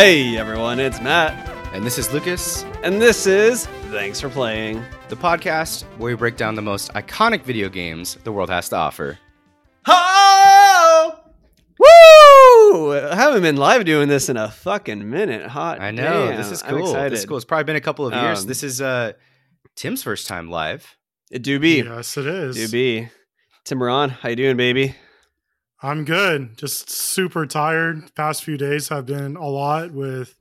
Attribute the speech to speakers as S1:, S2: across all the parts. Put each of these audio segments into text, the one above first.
S1: Hey everyone, it's Matt,
S2: And this is Lucas,
S1: and this is Thanks for Playing.
S2: the podcast where we break down the most iconic video games the world has to offer.
S1: Oh! Woo! I haven't been live doing this in a fucking minute. Hot.
S2: I know
S1: damn.
S2: this is
S1: I'm
S2: cool.
S1: excited.
S2: This is cool. It's probably been a couple of years.
S1: Um,
S2: this is uh Tim's first time live.
S1: It do be.
S3: Yes, it is.
S1: Do be. Timberon, how you doing, baby?
S3: I'm good. Just super tired. Past few days have been a lot with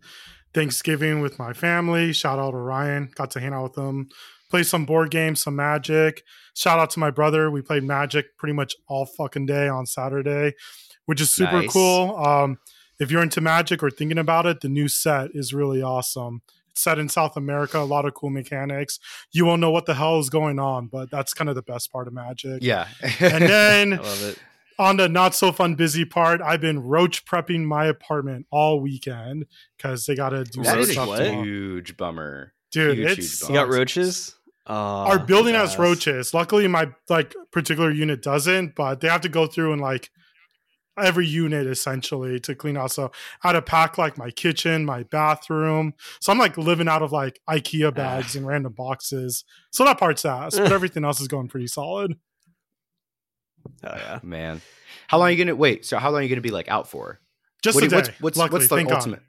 S3: Thanksgiving with my family. Shout out to Ryan. Got to hang out with him. Play some board games, some magic. Shout out to my brother. We played magic pretty much all fucking day on Saturday, which is super
S2: Nice.
S3: cool. Um, if you're into magic or thinking about it, the new set is really awesome. It's set in South America, a lot of cool mechanics. You won't know what the hell is going on, but that's kind of the best part of magic.
S2: Yeah.
S3: And
S1: I
S3: then
S1: love it.
S3: On the not so fun busy part, I've been roach prepping my apartment all weekend because they got to do
S2: that
S3: some stuff.
S1: what?
S2: a huge bummer.
S3: Dude,
S2: huge,
S3: it's
S2: huge
S1: You got roaches? Oh,
S3: our building has
S1: yes.
S3: roaches. Luckily, my like particular unit doesn't, but they have to go through and like every unit essentially to clean out. So I had to pack like my kitchen, my bathroom. So I'm like living out of like IKEA bags and random boxes. So that part's ass, but everything else is going pretty solid.
S1: Oh yeah.
S2: Man. How long are you gonna wait? So how long are you gonna be like out for?
S3: Just
S2: What do
S3: a day.
S2: what's what's,
S3: Luckily,
S2: what's the
S3: thank God.
S2: ultimate?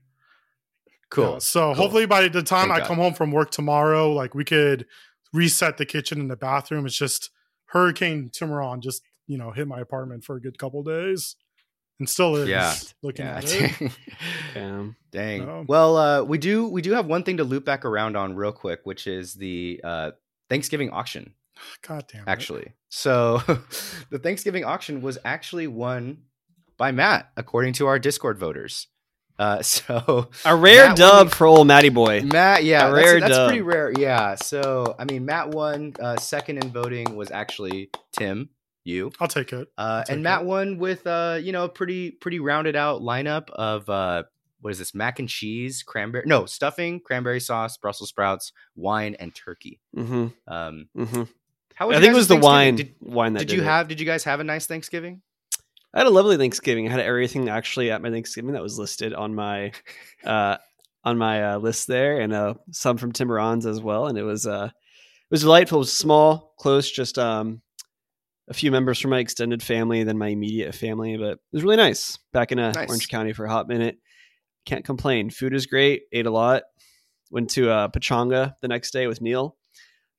S2: Cool.
S3: Yeah, so
S2: Cool.
S3: hopefully by the time
S2: Thank
S3: I
S2: God.
S3: come home from work tomorrow, like we could reset the kitchen and the bathroom. It's just Hurricane Timuron just you know hit my apartment for a good couple days, and still is.
S2: Yeah.
S3: looking
S2: Yeah.
S3: at it.
S1: Damn.
S2: Dang.
S3: No.
S2: Well, uh, we do we do have one thing to loop back around on real quick, which is the uh, Thanksgiving auction.
S3: God damn. it.
S2: Actually, so the Thanksgiving auction was actually won by Matt, according to our Discord voters. Uh, so
S1: A rare
S2: Matt
S1: dub
S2: won-
S1: for old Matty Boy.
S2: Matt, yeah,
S1: A
S2: that's,
S1: rare
S2: that's
S1: dub.
S2: pretty rare. Yeah. So I mean, Matt won. Uh, second in voting was actually Tim, you.
S3: I'll take it.
S2: Uh,
S3: take
S2: and Matt won with uh, you know, a pretty pretty rounded out lineup of uh, what is this? Mac and cheese, cranberry, no stuffing, cranberry sauce, Brussels sprouts, wine, and turkey.
S1: Mm-hmm.
S2: Um,
S1: Mm-hmm.
S2: How was
S1: I think it was the wine.
S2: Did,
S1: wine that
S2: did
S1: did
S2: you
S1: it.
S2: have? Did you guys have a nice Thanksgiving?
S1: I had a lovely Thanksgiving. I had everything actually at my Thanksgiving that was listed on my uh on my uh, list there, and uh some from Timberons as well. And it was uh it was delightful. It was small, close, just um a few members from my extended family, then my immediate family, but it was really nice. Back in uh,
S2: Nice.
S1: Orange County for a hot minute. Can't complain. Food is great. Ate a lot. Went to uh, Pechanga the next day with Neil.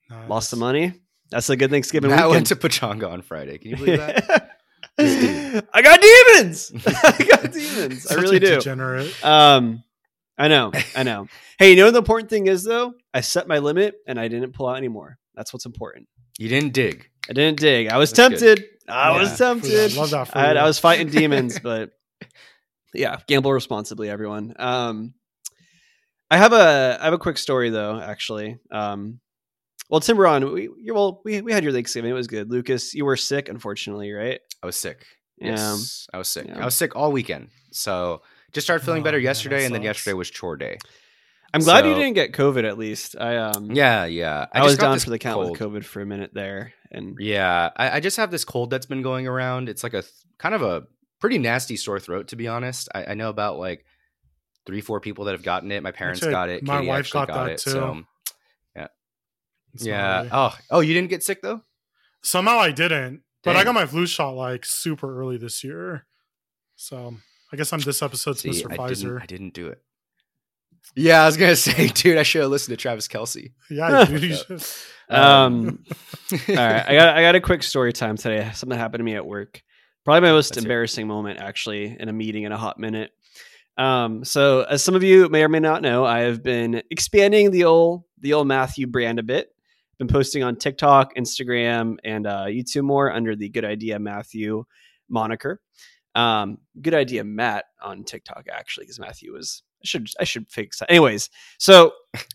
S3: Nice.
S1: Lost some money. That's a good Thanksgiving
S2: Matt
S1: weekend.
S2: went to Pechanga on Friday. Can you believe that?
S1: I got demons. I got demons. I really
S3: a
S1: do.
S3: Degenerate.
S1: Um, I know. I know. hey, you know what the important thing is though? I set my limit and I didn't pull out anymore. That's what's important.
S2: you didn't dig.
S1: I didn't dig. I was
S2: That's good.
S1: tempted. I
S2: Yeah.
S1: was tempted.
S3: Love that for
S1: I, had,
S3: you.
S1: I was fighting demons, but yeah, gamble responsibly, everyone. Um, I have a I have a quick story though, actually. Um, well, Timberon, we you well we we had your Thanksgiving. It was good. Lucas, you were sick, unfortunately, right?
S2: I was sick.
S1: Yeah.
S2: Yes, I was sick.
S1: Yeah.
S2: I was sick all weekend. So just started feeling
S3: Oh,
S2: better yesterday,
S3: that
S2: and then yesterday was chore day.
S1: I'm glad you didn't get COVID. At least I um
S2: Yeah, yeah.
S1: I,
S2: just
S1: was down for the count
S2: cold.
S1: with COVID for a minute there, and
S2: Yeah, I, I just have this cold that's been going around. It's like a th- kind of a pretty nasty sore throat, to be honest. I, I know about like three, four people that have gotten it. My parents
S3: Actually,
S2: got it.
S3: my
S2: Katie
S3: wife got
S2: got,
S3: that
S2: it.
S3: too.
S2: So
S3: It's
S2: yeah.
S3: gnarly.
S2: Oh, oh, you didn't get sick though.
S3: Somehow I didn't, but I got my flu shot like super early this year. So I guess I'm this episode's
S2: See,
S3: Mr.
S2: I didn't.
S3: Pfizer.
S2: I didn't do it. Yeah, I was gonna say, dude, I should have listened to Travis Kelce.
S3: Yeah, dude, you should.
S1: um, all right, I got I got a quick story time today. Something happened to me at work. Probably my most
S2: Let's hear it.
S1: embarrassing moment, actually, in a meeting in a hot minute. Um, so as some of you may or may not know, I have been expanding the old the old Matthew brand a bit. Been posting on TikTok, Instagram, and uh, YouTube more under the Good Idea Matthew moniker. Um, Good Idea Matt on TikTok actually, because Matthew was I should I should fix that. Anyways, so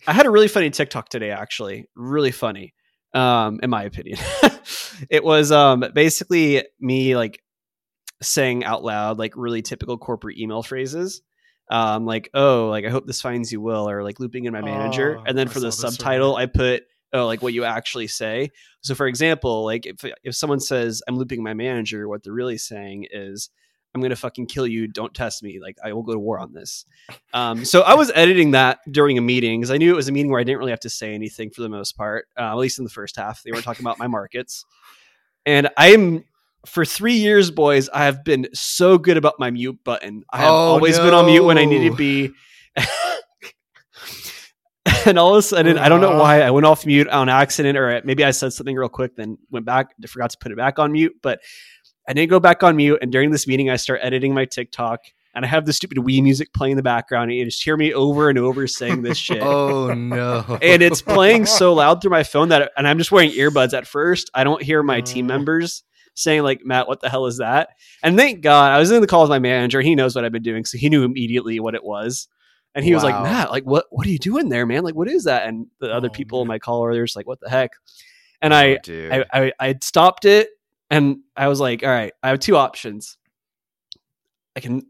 S1: I had a really funny TikTok today, actually, really funny, um, in my opinion. it was um basically me like saying out loud like really typical corporate email phrases. Um, like, oh, like I hope this finds you well, or like looping in my manager.
S3: Oh,
S1: and then for the subtitle. I put oh, like what you actually say. So for example, like if if someone says I'm looping my manager, what they're really saying is I'm gonna fucking kill you. Don't test me. Like I will go to war on this. Um, so I was editing that during a meeting because I knew it was a meeting where I didn't really have to say anything for the most part, uh, at least in the first half. They were talking about my markets, and I'm for three years, boys. I have been so good about my mute button. I have
S2: Oh,
S1: always been on mute when I need to be. and all of a sudden, I don't know uh-huh. why I went off mute on accident, or maybe I said something real quick, then went back, forgot to put it back on mute. But I didn't go back on mute. And during this meeting, I start editing my TikTok, and I have the stupid Wii music playing in the background, and you just hear me over and over saying this shit.
S2: Oh no!
S1: And it's playing so loud through my phone that, and I'm just wearing earbuds at first. I don't hear my team
S3: Oh.
S1: members saying like, "Matt, what the hell is that?" And thank God I was in the call with my manager. He knows what I've been doing, so he knew immediately what it was. And he was like, Matt, like, what, what are you doing there, man? Like, what is that? And the other
S3: Oh,
S1: people in
S3: man.
S1: my call were just like, what the heck? And I,
S2: Oh, dude.
S1: I, I, I stopped it and I was like, all right, I have two options. I can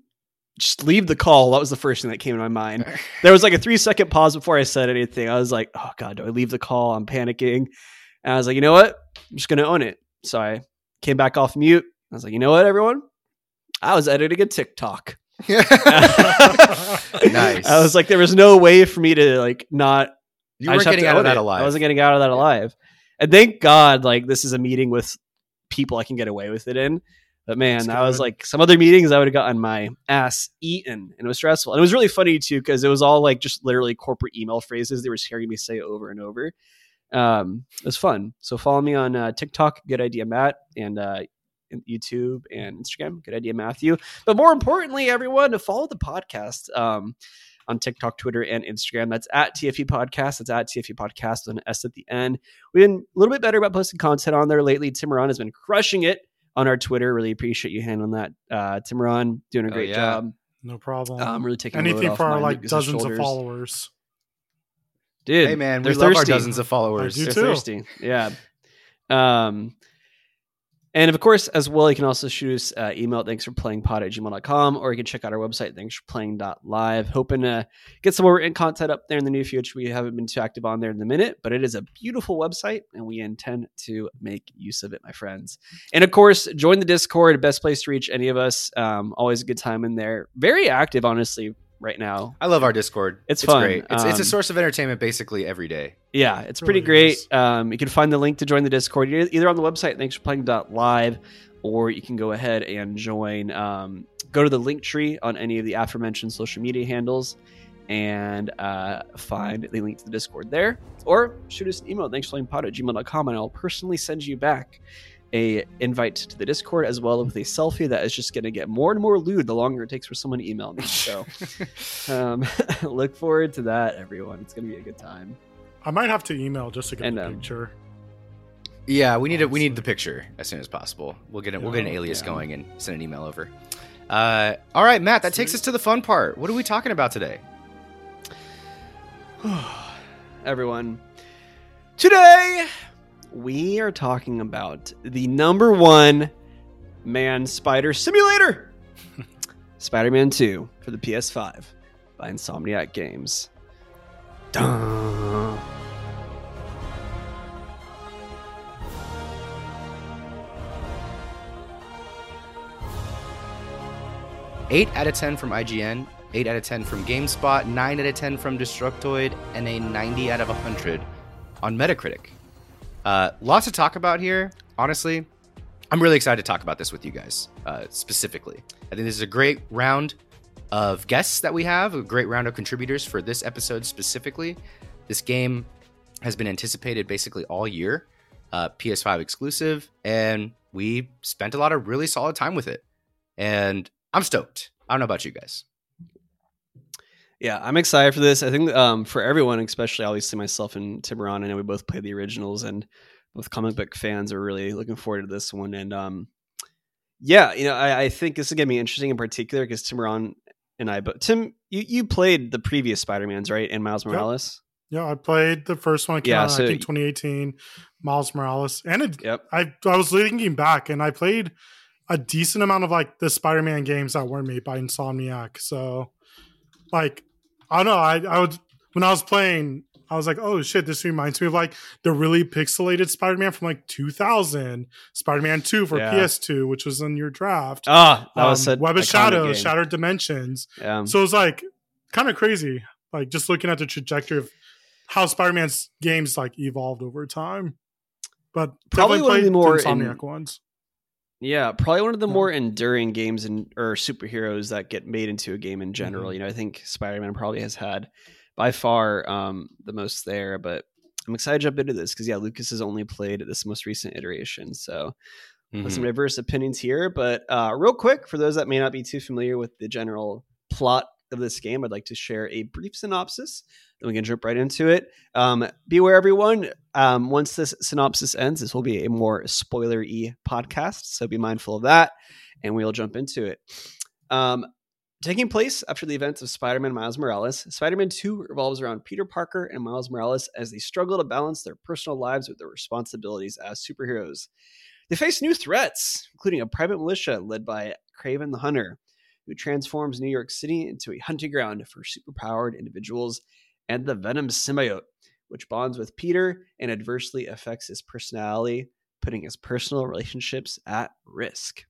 S1: just leave the call. That was the first thing that came to my mind. There was like a three second pause before I said anything. I was like, oh God, do I leave the call? I'm panicking. And I was like, you know what? I'm just going to own it. So I came back off mute. I was like, you know what, everyone? I was editing a TikTok.
S2: Nice.
S1: I was like, there was no way for me to like not
S2: you
S1: I
S2: weren't getting out of that
S1: it.
S2: alive.
S1: I wasn't getting out of that alive. And thank God, like this is a meeting with people I can get away with it in. But man,
S3: That's
S1: that was like some other meetings I would have gotten my ass eaten, and it was stressful. And it was really funny too because it was all like just literally corporate email phrases they were hearing me say over and over. Um, it was fun. So follow me on uh, TikTok, Good Idea Matt, and uh, YouTube and Instagram, Good Idea Matthew. But more importantly, everyone, to follow the podcast. Um, on TikTok, Twitter, and Instagram. That's at TFP Podcast. That's at TFP Podcast with an S at the end. We've been a little bit better about posting content on there lately. Timuron has been crushing it on our Twitter. Really appreciate you handling that. Uh, Timuron doing a
S2: Oh,
S1: great
S2: yeah.
S1: job.
S3: no problem.
S1: Um, really taking the load
S3: Anything
S1: off
S3: for our like dozens
S1: shoulders.
S3: of followers.
S1: Dude,
S2: hey man, we
S1: they're
S2: love
S1: thirsty.
S2: our dozens of followers.
S3: I do
S1: They're
S3: too.
S1: thirsty. Yeah. Um, and of course, as well, you can also shoot us uh, email thanks for playing pod at gmail.com or you can check out our website, thanks for playing live. Hoping to get some more content up there in the near future. We haven't been too active on there in the minute, but it is a beautiful website and we intend to make use of it, my friends. And of course, join the Discord, best place to reach any of us. Um, always a good time in there. Very active, honestly, right now.
S2: I love our Discord.
S1: It's fun.
S2: great. It's, it's a
S1: Um,
S2: source of entertainment basically every day.
S1: Yeah, it's pretty
S3: really
S1: great.
S3: is.
S1: Um, you can find the link to join the Discord either on the website, thanks for playing live, or you can go ahead and join. Um, go to the link tree on any of the aforementioned social media handles and uh, find the link to the Discord there, or shoot us an email, thanks for playing pod at gmail.com, and I'll personally send you back a invite to the Discord as well with a selfie that is just going to get more and more lewd the longer it takes for someone to email me. So um, look forward to that, everyone. It's going to be a good time.
S3: I might have to email just to get
S1: And,
S3: the
S1: um,
S3: picture.
S2: Yeah, we need it. We need the picture as soon as possible. We'll get it. We'll get an alias
S1: Yeah.
S2: going and send an email over. Uh, all right, Matt. That takes us to the fun part. What are we talking about today?
S1: everyone. Today, we are talking about the number one man spider simulator Spider Man 2 for the PS5 by Insomniac Games. Dun.
S2: Eight out of ten from IGN. Eight out of ten from GameSpot. Nine out of ten from Destructoid, and a ninety out of hundred on Metacritic. Uh, lots to talk about here. Honestly, I'm really excited to talk about this with you guys uh, specifically. I think this is a great round of guests that we have, a great round of contributors for this episode specifically. This game has been anticipated basically all year, uh, PS5 exclusive, and we spent a lot of really solid time with it. And I'm stoked. I don't know about you guys.
S1: Yeah, I'm excited for this. I think um, for everyone, especially obviously myself and Tiburon, I know we both played the originals, and both comic book fans are really looking forward to this one. And um, yeah, you know, I, I think this is gonna be interesting in particular because Tiburon and I, but Tim, you you played the previous Spider Mans, right? And Miles
S3: Yep.
S1: Morales.
S3: Yeah, I played the first one.
S1: Yeah,
S3: out,
S1: so-
S3: I think 2018, Miles Morales, and it,
S1: Yep.
S3: I I was thinking back, and I played a decent amount of like the Spider-Man games that weren't made by Insomniac. So, like, I don't know. I I would when I was playing I was like, oh shit, this reminds me of like the really pixelated Spider-Man from like 2000, Spider-Man 2 for
S1: Yeah.
S3: PS2, which was in your draft.
S1: Ah, that was
S3: Um,
S1: such
S3: Web of Shadows. Shattered Dimensions.
S1: Yeah.
S3: So it was like kind of crazy, like just looking at the trajectory of how Spider-Man's games like evolved over time. But
S1: Probably one of the more
S3: Insomniac
S1: in-
S3: ones.
S1: Yeah, probably one of the more enduring games and or superheroes that get made into a game in general.
S3: Mhm.
S1: You know, I think Spider-Man probably has had by far um, the most there, but I'm excited to jump into this because yeah, Lucas has only played this most recent iteration, so
S2: Mhm.
S1: some diverse opinions here. But uh, real quick, for those that may not be too familiar with the general plot of this game, I'd like to share a brief synopsis. Then we can jump right into it. Um, beware, everyone. Um, once this synopsis ends, this will be a more spoiler-y podcast, so be mindful of that, and we'll jump into it. Um, taking place after the events of Spider-Man Miles Morales, Spider-Man 2 revolves around Peter Parker and Miles Morales as they struggle to balance their personal lives with their responsibilities as superheroes. They face new threats, including a private militia led by Kraven the Hunter, who transforms New York City into a hunting ground for superpowered individuals, and the Venom symbiote, which bonds with Peter and adversely affects his personality, putting his personal relationships at risk.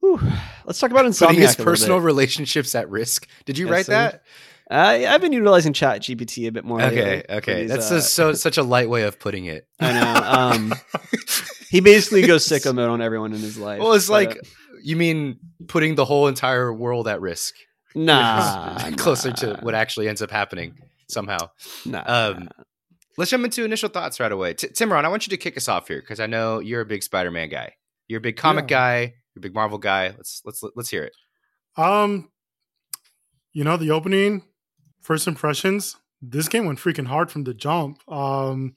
S1: Whew. Let's talk about Insomniac.
S2: Putting his personal relationships at risk. Did you
S1: Yes,
S2: write that?
S1: Uh, I've been utilizing Chat GPT a bit more.
S2: Okay,
S1: lately
S2: okay.
S1: these,
S2: That's
S1: uh,
S2: a, so such a light way of putting it.
S1: I know. Um, he basically goes sicko mode on everyone in his life.
S2: Well, it's
S1: but,
S2: like
S1: uh,
S2: you mean putting the whole entire world at risk.
S1: nah,
S2: closer
S1: nah,
S2: to what actually ends up happening somehow.
S1: Nah.
S2: Um, Let's jump into initial thoughts right away. T- Timron, I want you to kick us off here because I know you're a big Spider-Man guy. You're a big comic
S3: Yeah.
S2: guy. You're a big Marvel guy. Let's let's let's hear it.
S3: Um, you know, the opening, first impressions, this game went freaking hard from the jump. Um,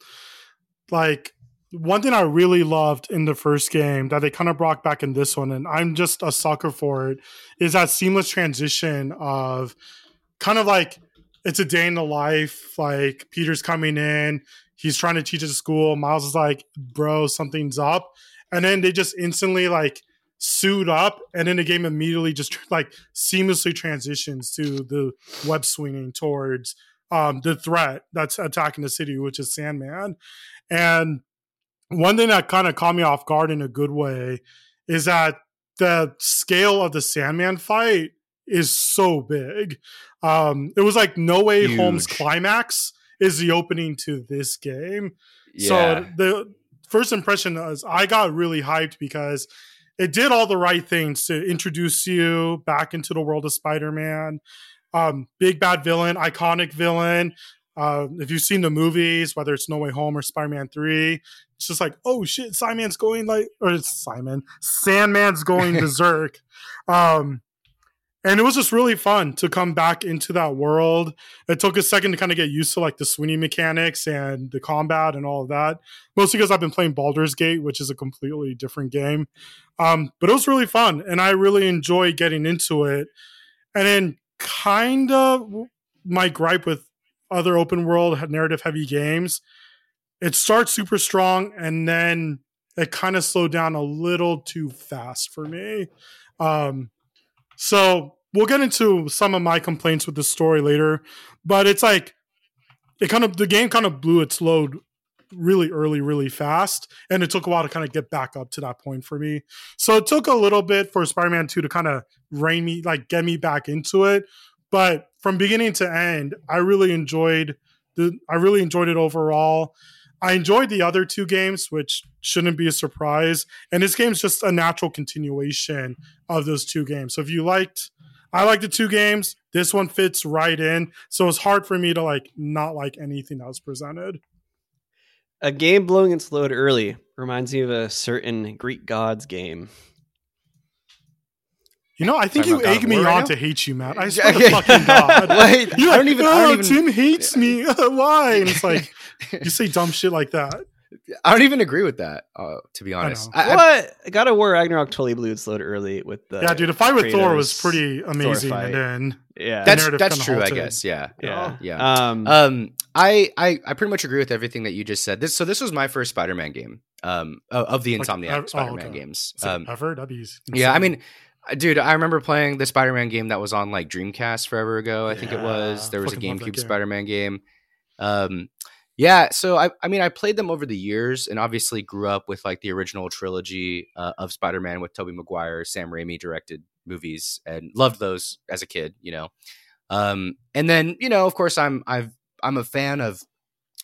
S3: like one thing I really loved in the first game that they kind of brought back in this one, and I'm just a sucker for it, is that seamless transition of kind of like it's a day in the life. Like Peter's coming in, he's trying to teach at school. Miles is like, "Bro, something's up," and then they just instantly like suit up, and then the game immediately just like seamlessly transitions to the web swinging towards um, the threat that's attacking the city, which is Sandman. And one thing that kind of caught me off guard in a good way is that the scale of the Sandman fight is so big. Um, it was like No Way Home's climax is the opening to this game.
S2: Yeah.
S3: So the first impression is I got really hyped because it did all the right things to introduce you back into the world of Spider-Man. Um, big bad villain, iconic villain. Uh, if you've seen the movies, whether it's No Way Home or Spider-Man Three, it's just like, oh shit, Simon's going like, or it's Simon, Sandman's going berserk. Um, and it was just really fun to come back into that world. It took a second to kind of get used to like the swinging mechanics and the combat and all of that. Mostly because I've been playing Baldur's Gate, which is a completely different game. Um, but it was really fun, and I really enjoyed getting into it. And then, kind of, my gripe with other open world narrative heavy games, it starts super strong, and then it kind of slowed down a little too fast for me. Um, so we'll get into some of my complaints with the story later, but it's like it kind of the game kind of blew its load really early, really fast, and it took a while to kind of get back up to that point for me. So it took a little bit for Spider-Man 2 to kind of rein me, like get me back into it. But from beginning to end, I really enjoyed the I really enjoyed it overall. I enjoyed the other two games, which shouldn't be a surprise. And this game's just a natural continuation of those two games. So if you liked I like the two games, this one fits right in. So it's hard for me to like not like anything that was presented.
S1: a game blowing its load early reminds me of a certain Greek gods game.
S3: You know, I think you egg me
S2: right
S3: on to hate you, Matt. I swear to fucking God.
S2: Wait,
S3: You're
S2: I don't even.
S3: Oh,
S2: I don't even.
S3: Tim hates me. Why? And it's like you say dumb shit like that.
S2: I don't even agree with that. Uh, to be honest,
S3: know.
S2: I, I,
S1: what? God of War Ragnarok totally blew its load early with the
S3: yeah, dude, the fight with Thor was pretty amazing. And then
S1: yeah
S2: that's that's
S3: kinda
S2: true. I guess. Yeah.
S1: yeah
S2: Yeah.
S1: Um,
S2: Um, I, I I pretty much agree with everything that you just said. This so this was my first Spider-Man game. Um, of, of the
S3: Like,
S2: Insomniac
S3: ev- oh,
S2: Spider-Man
S3: okay.
S2: games. Um,
S3: ever that'd be
S2: yeah, I mean, dude, I remember playing the Spider-Man game that was on like Dreamcast forever ago. I think it was. There was a
S3: fucking love that
S2: GameCube
S3: game.
S2: Spider-Man game. Um, yeah, so I, I mean, I played them over the years, and obviously grew up with like the original trilogy uh, of Spider-Man with Tobey Maguire, Sam Raimi directed movies, and loved those as a kid. You know, um, and then you know, of course, I'm I've I'm a fan of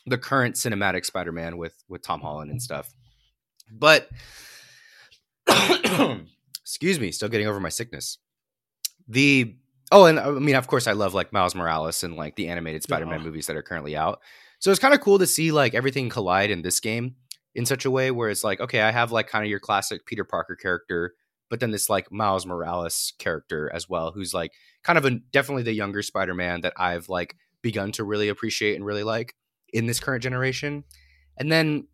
S2: the current cinematic Spider-Man with with Tom Holland and stuff, but excuse me, still getting over my sickness. The oh, and I mean, of course, I love like Miles Morales and like the animated Spider-Man
S3: Yeah.
S2: movies that are currently out. So it's kind of cool to see like everything collide in this game in such a way where it's like, okay, I have like kind of your classic Peter Parker character, but then this like Miles Morales character as well, who's like kind of a definitely the younger Spider-Man that I've like begun to really appreciate and really like in this current generation. And then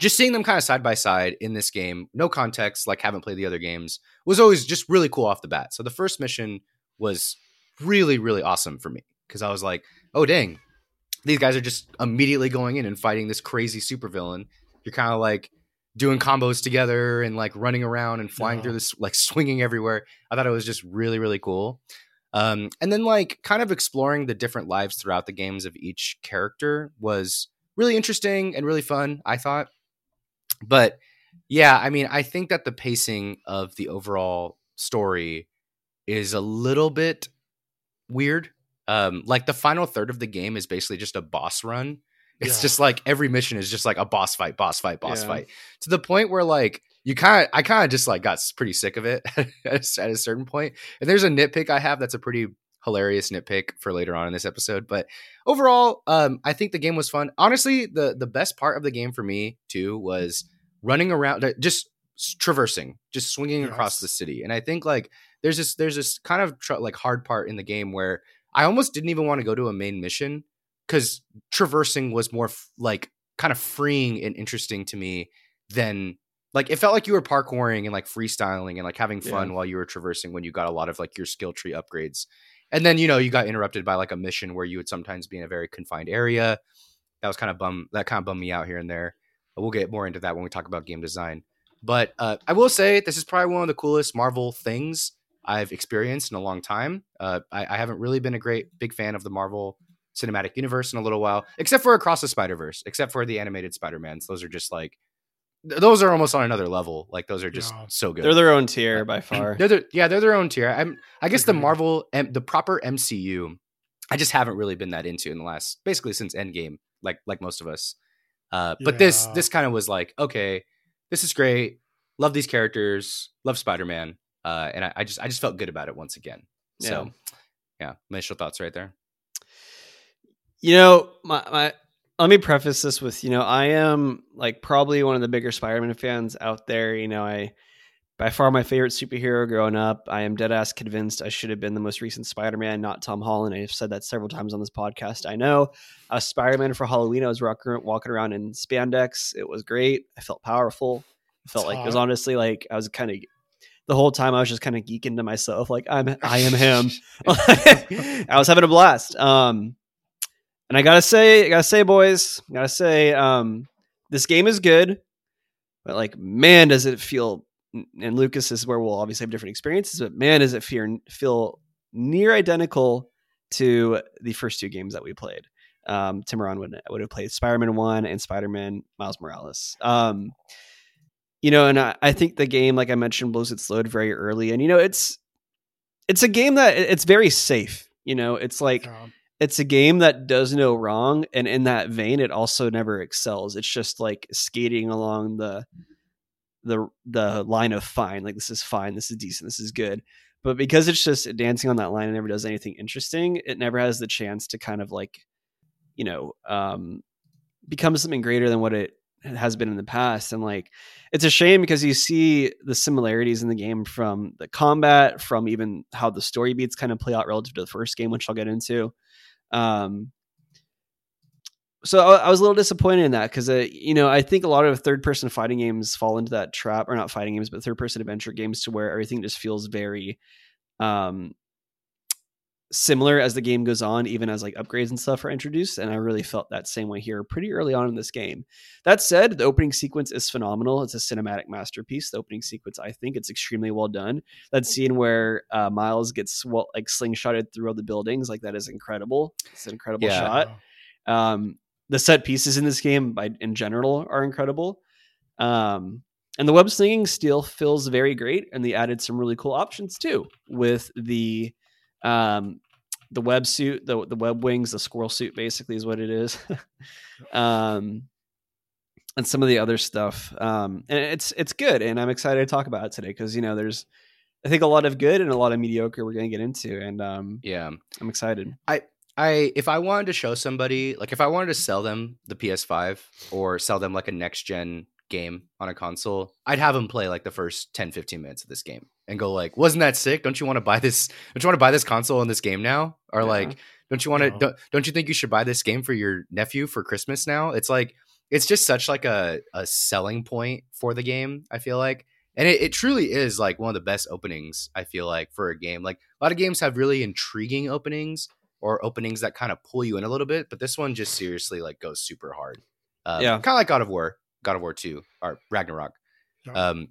S2: just seeing them kind of side by side in this game, no context, like haven't played the other games, was always just really cool off the bat. So the first mission was really, really awesome for me because I was like, oh, dang, these guys are just immediately going in and fighting this crazy supervillain. You're kind of like doing combos together and like running around and flying
S3: Yeah.
S2: through this, like swinging everywhere. I thought it was just really, really cool. Um, and then like kind of exploring the different lives throughout the games of each character was really interesting and really fun, I thought. But yeah, I mean, I think that the pacing of the overall story is a little bit weird. Um, like the final third of the game is basically just a boss run. It's
S3: Yeah.
S2: just like every mission is just like a boss fight, boss fight, boss
S1: Yeah.
S2: fight to the point where like you kind of, I kind of just like got pretty sick of it at a, at a certain point. And there's a nitpick I have that's a pretty hilarious nitpick for later on in this episode. But overall, um, I think the game was fun. Honestly, the the best part of the game for me too was running around, just traversing, just swinging across the city. And I think like there's this there's this kind of tr- like hard part in the game where I almost didn't even want to go to a main mission because traversing was more f- like kind of freeing and interesting to me than like it felt like you were parkouring and like freestyling and like having fun
S1: Yeah.
S2: while you were traversing when you got a lot of like your skill tree upgrades. And then you know you got interrupted by like a mission where you would sometimes be in a very confined area. That was kind of bum that kind of bummed me out here and there. But we'll get more into that when we talk about game design. But uh, I will say this is probably one of the coolest Marvel things I've experienced in a long time. Uh, I, I haven't really been a great big fan of the Marvel cinematic universe in a little while, except for Across the Spider Verse, except for the animated Spider Mans. Those are just like those are almost on another level. Like those are just
S3: Yeah.
S2: so good.
S1: They're their own tier by far.
S2: They're their, yeah, they're their own tier. I'm, I guess the Marvel, M, the proper MCU, I just haven't really been that into in the last, basically since Endgame, like like most of us. Uh, but this this kind of was like, okay, this is great. Love these characters. Love Spider Man. Uh, and I, I just I just felt good about it once again. So, yeah, my initial thoughts right there.
S1: You know, my, my let me preface this with, you know, I am like probably one of the bigger Spider-Man fans out there. You know, I by far my favorite superhero growing up. I am dead ass convinced I should have been the most recent Spider-Man, not Tom Holland. I've said that several times on this podcast. I know. I was Spider-Man for Halloween. I was rock, walking around in spandex. It was great. I felt powerful. I felt like it was honestly like I was kind of the whole time I was just kind of geeking to myself, like I'm I am him. I was having a blast. Um, and I gotta say, I gotta say, boys, I gotta say, um, this game is good, but like, man, does it feel? And Lucas is where we'll obviously have different experiences, but man, does it feel feel near identical to the first two games that we played. Um, Timoran would would have played Spider Man One and Spider Man Miles Morales. Um, you know, and I, I think the game, like I mentioned, blows its load very early, and you know, it's it's a game that it's very safe. You know, it's like it's a game that does no wrong and in that vein it also never excels. It's just like skating along the the the line of fine like this is fine this is decent this is good. But because it's just dancing on that line and never does anything interesting it never has the chance to kind of like you know um become something greater than what it has been in the past and like it's a shame because you see the similarities in the game from the combat from even how the story beats kind of play out relative to the first game which i'll get into. Um, so I, was a little disappointed in that because, uh, you know, I think a lot of third person fighting games fall into that trap, or not fighting games, but third person adventure games, to where everything just feels very um, similar as the game goes on, even as like upgrades and stuff are introduced. And I really felt that same way here pretty early on in this game. That said, the opening sequence is phenomenal. It's a cinematic masterpiece. The opening sequence, I think, it's extremely well done. That scene where uh, Miles gets sw- like slingshotted through all the buildings, like that is incredible. It's an incredible
S2: Yeah.
S1: shot. Um, the set pieces in this game, by in general, are incredible. Um, and the web slinging still feels very great, and they added some really cool options too with the um, the web suit, the the web wings, the squirrel suit, basically is what it is. um, and some of the other stuff. Um, and it's it's good, and I'm excited to talk about it today because you know there's I think a lot of good and a lot of mediocre we're going to get into, and um,
S2: Yeah.
S1: I'm excited.
S2: I I if I wanted to show somebody like if I wanted to sell them the PS5 or sell them like a next gen game on a console, I'd have them play like the first 10 15 minutes of this game and go like, "Wasn't that sick? Don't you want to buy this? Don't you want to buy this console and this game now?" Or
S1: Yeah.
S2: like, "Don't you want to
S3: No.
S2: don't, don't you think you should buy this game for your nephew for Christmas now?" It's like it's just such like a a selling point for the game, I feel like. And it, it truly is like one of the best openings, I feel like, for a game. Like a lot of games have really intriguing openings or openings that kind of pull you in a little bit, but this one just seriously like goes super hard. Um,
S1: Yeah.
S2: kind of like God of War, God of War Two or Ragnarok.
S3: Yeah.
S2: Um,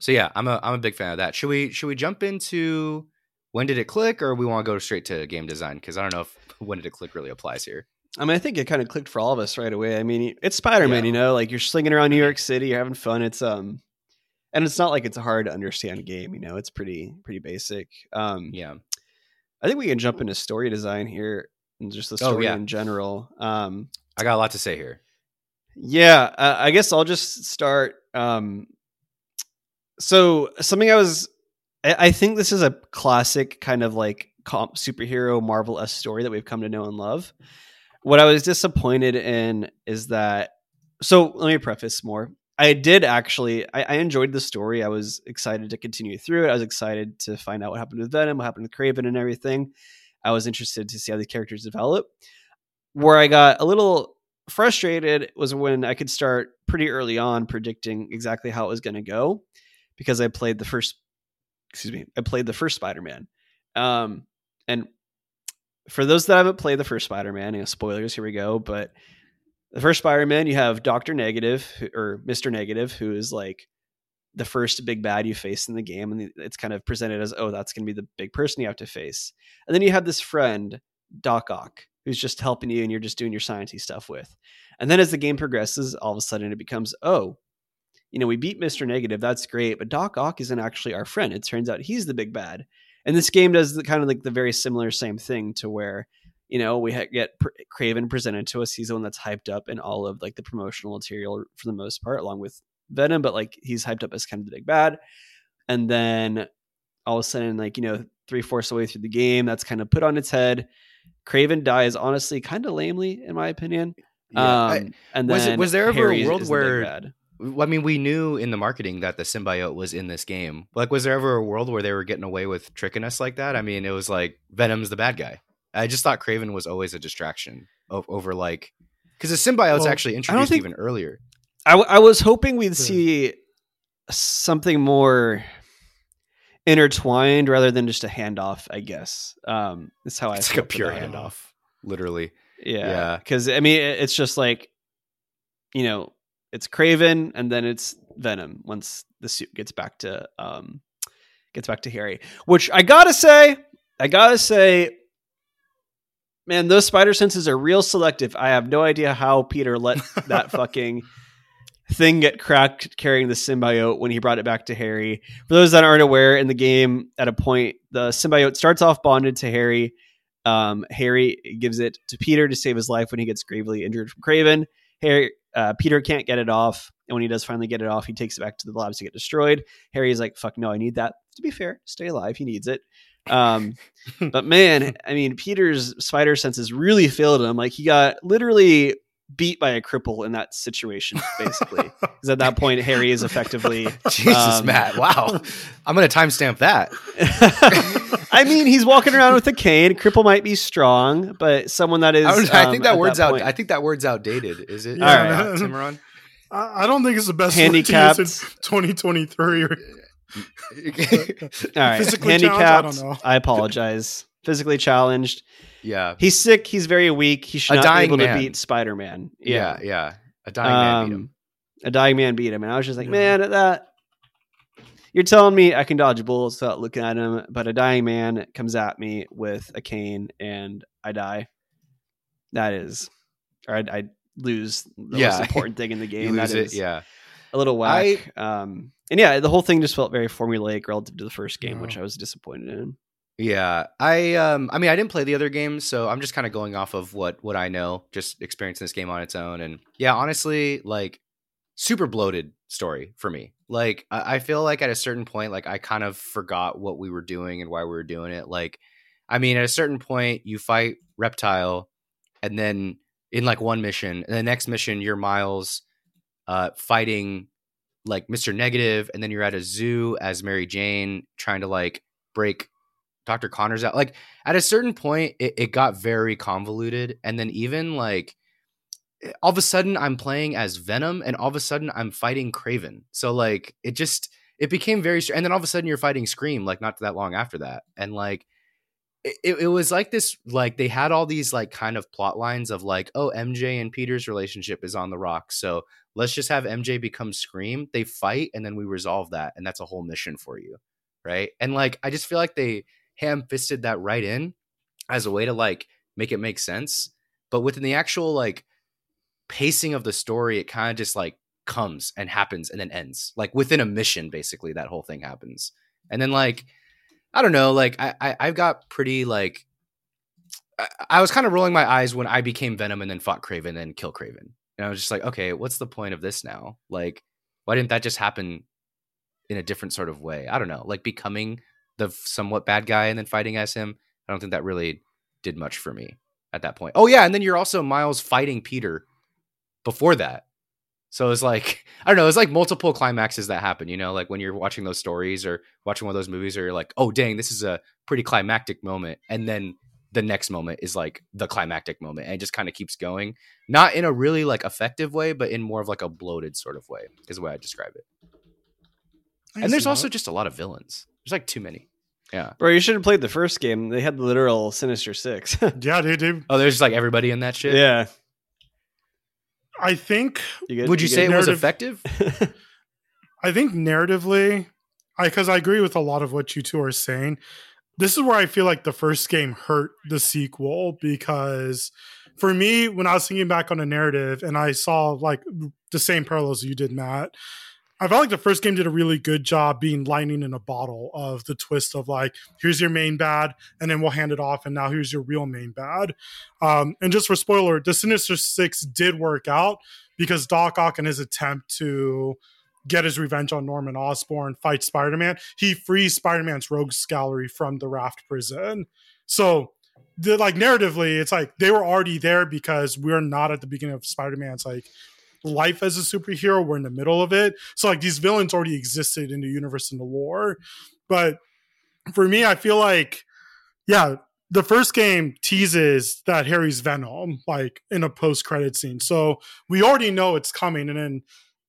S2: so yeah, I'm a I'm a big fan of that. Should we should we jump into when did it click, or we want to go straight to game design? Because I don't know if when did it click really applies here.
S1: I mean, I think it kind of clicked for all of us right away. I mean, it's Spider Man,
S2: Yeah.
S1: you know, like you're slinging around New York City, you're having fun. It's um, and it's not like it's a hard to understand game. You know, it's pretty pretty basic. Um,
S2: Yeah,
S1: I think we can jump into story design here and just the
S2: Oh,
S1: story
S2: yeah.
S1: in general. Um,
S2: I got a lot to say here.
S1: Yeah, uh, I guess I'll just start. Um, so something I was, I, I think this is a classic kind of like comp superhero Marvel s story that we've come to know and love. What I was disappointed in is that. So let me preface more. I did actually. I, I enjoyed the story. I was excited to continue through it. I was excited to find out what happened with Venom, what happened with Kraven, and everything. I was interested to see how the characters develop. Where I got a little frustrated was when I could start pretty early on predicting exactly how it was going to go because I played the first excuse me, I played the first Spider-Man. Um and for those that haven't played the first Spider-Man, you know, spoilers, here we go, but the first Spider-Man, you have Dr. Negative or Mr. Negative who is like the first big bad you face in the game and it's kind of presented as oh that's going to be the big person you have to face. And then you have this friend Doc Ock who's just helping you and you're just doing your sciencey stuff with. And then as the game progresses, all of a sudden it becomes, oh, you know, we beat Mr. Negative. That's great. But Doc Ock isn't actually our friend. It turns out he's the big bad. And this game does the kind of like the very similar same thing to where, you know, we ha- get Pr- Kraven presented to us. He's the one that's hyped up in all of like the promotional material for the most part, along with Venom, but like he's hyped up as kind of the big bad. And then all of a sudden, like, you know, three fourths of the way through the game, that's kind of put on its head. Kraven dies honestly kind of lamely, in my opinion.
S2: Yeah.
S1: Um,
S2: I-
S1: and
S2: was it-
S1: then
S2: was there ever a
S1: Harry is-
S2: world
S1: the
S2: where-
S1: bad.
S2: I mean, we knew in the marketing that the symbiote was in this game. Like, was there ever a world where they were getting away with tricking us like that? I mean, it was like Venom's the bad guy. I just thought Kraven was always a distraction over like because the symbiote's
S3: Well,
S2: actually introduced
S1: think-
S2: even earlier.
S1: I, w- I was hoping we'd
S3: Yeah.
S1: see something more intertwined rather than just a handoff. I guess um, that's how I.
S2: It's
S1: I
S2: like a pure
S1: about
S2: handoff, literally.
S1: Yeah,
S2: Yeah.
S1: because I mean, it's just like you know, it's Kraven and then it's Venom once the suit gets back to um gets back to Harry. Which I gotta say, I gotta say, man, those spider senses are real selective. I have no idea how Peter let that fucking thing get cracked carrying the symbiote when he brought it back to Harry. For those that aren't aware, in the game, at a point, the symbiote starts off bonded to Harry. Um, Harry gives it to Peter to save his life when he gets gravely injured from Kraven. Harry, uh, Peter can't get it off, and when he does finally get it off, he takes it back to the labs to get destroyed. Harry's like, "Fuck no, I need that." To be fair, stay alive. He needs it. Um, but man, I mean, Peter's spider senses really failed him. Like he got literally beat by a cripple in that situation, basically. Because at that point, Harry is effectively.
S2: Jesus,
S1: Um,
S2: Matt! Wow, I'm gonna timestamp that.
S1: I mean, he's walking around with a cane. Cripple might be strong, but someone that is.
S2: I, don't- I
S1: um,
S2: think that
S1: at
S2: word's out. I think that word's outdated. Is it?
S3: Yeah,
S1: All right.
S2: uh, Cimarron?
S3: I, I don't think it's the best
S1: Handicapped.
S3: word to use in 2023. Or,
S1: All right,
S3: Physically challenged?
S1: handicapped.
S3: I don't know.
S1: I apologize. Physically challenged.
S2: yeah,
S1: He's sick. He's very weak. He should
S2: A
S1: not be
S2: dying
S1: able
S2: man.
S1: to beat Spider Man.
S2: yeah, yeah. A dying man beat him.
S1: Um, a dying man beat him, and I was just like,
S3: Yeah.
S1: man, that you're telling me I can dodge bullets without looking at him, but a dying man comes at me with a cane and I die. That is or I'd, I'd lose the
S2: Yeah.
S1: most important thing in the game. That
S2: it,
S1: is
S2: yeah.
S1: a little whack. um, and yeah, the whole thing just felt very formulaic relative to the first game,
S3: Yeah.
S1: which I was disappointed in.
S2: Yeah, I um, I mean, I didn't play the other games, so I'm just kind of going off of what what I know, just experiencing this game on its own, and yeah, honestly, like super bloated story for me. Like, I, feel like at a certain point, like I kind of forgot what we were doing and why we were doing it. Like, I mean, at a certain point, you fight Reptile, and then in like one mission, and the next mission, you're Miles, uh, fighting like Mr. Negative, and then you're at a zoo as Mary Jane trying to like break Dr. Connors out. Like at a certain point, it, it got very convoluted. And then even like all of a sudden I'm playing as Venom and all of a sudden I'm fighting Kraven. So like it just it became very and then all of a sudden you're fighting Scream like not that long after that. And like it, it was like this like they had all these like kind of plot lines of like oh MJ and Peter's relationship is on the rocks so let's just have MJ become Scream they fight and then we resolve that and that's a whole mission for you right and like I just feel like they ham fisted that right in as a way to like make it make sense but within the actual like pacing of the story it kind of just like comes and happens and then ends like within a mission basically that whole thing happens and then like I don't know. Like I, I I've got pretty like I, I was kind of rolling my eyes when I became Venom and then fought Kraven and kill Kraven. And I was just like, okay, what's the point of this now? Like, why didn't that just happen in a different sort of way? I don't know. Like becoming the somewhat bad guy and then fighting as him. I don't think that really did much for me at that point. Oh yeah, and then you're also Miles fighting Peter before that. So it's like I don't know. It's like multiple climaxes that happen. You know, like when you're watching those stories or watching one of those movies, or you're like, oh dang, this is a pretty climactic moment, and then the next moment is like the climactic moment, and it just kind of keeps going. Not in a really like effective way, but in more of like a bloated sort of way is the way I describe it.
S3: I
S2: And there's
S3: see
S2: also
S3: that.
S2: just a lot of villains. There's like too many. Yeah.
S1: Bro, you should have played the first game. They had the literal Sinister Six.
S3: yeah, they do.
S2: Oh, there's just like everybody in that shit.
S1: yeah.
S3: I think
S1: You good?
S2: Would you, say
S1: good?
S2: it was effective?
S3: I think narratively, I because I agree with a lot of what you two are saying. This is where I feel like the first game hurt the sequel because for me, when I was thinking back on the narrative and I saw like the same parallels you did, Matt, I felt like the first game did a really good job being lightning in a bottle of the twist of like, here's your main bad, and then we'll hand it off, and now here's your real main bad. Um, and just for spoiler, the Sinister Six did work out because Doc Ock in his attempt to get his revenge on Norman Osborn, fight Spider Man, he frees Spider Man's rogues gallery from the raft prison. So, the like narratively, it's like they were already there because we're not at the beginning of Spider Man's like life as a superhero. We're in the middle of it. So, like these villains already existed in the universe and the lore. But for me, I feel like, yeah, the first game teases that Harry's Venom, like in a post credit scene. So we already know it's coming. And then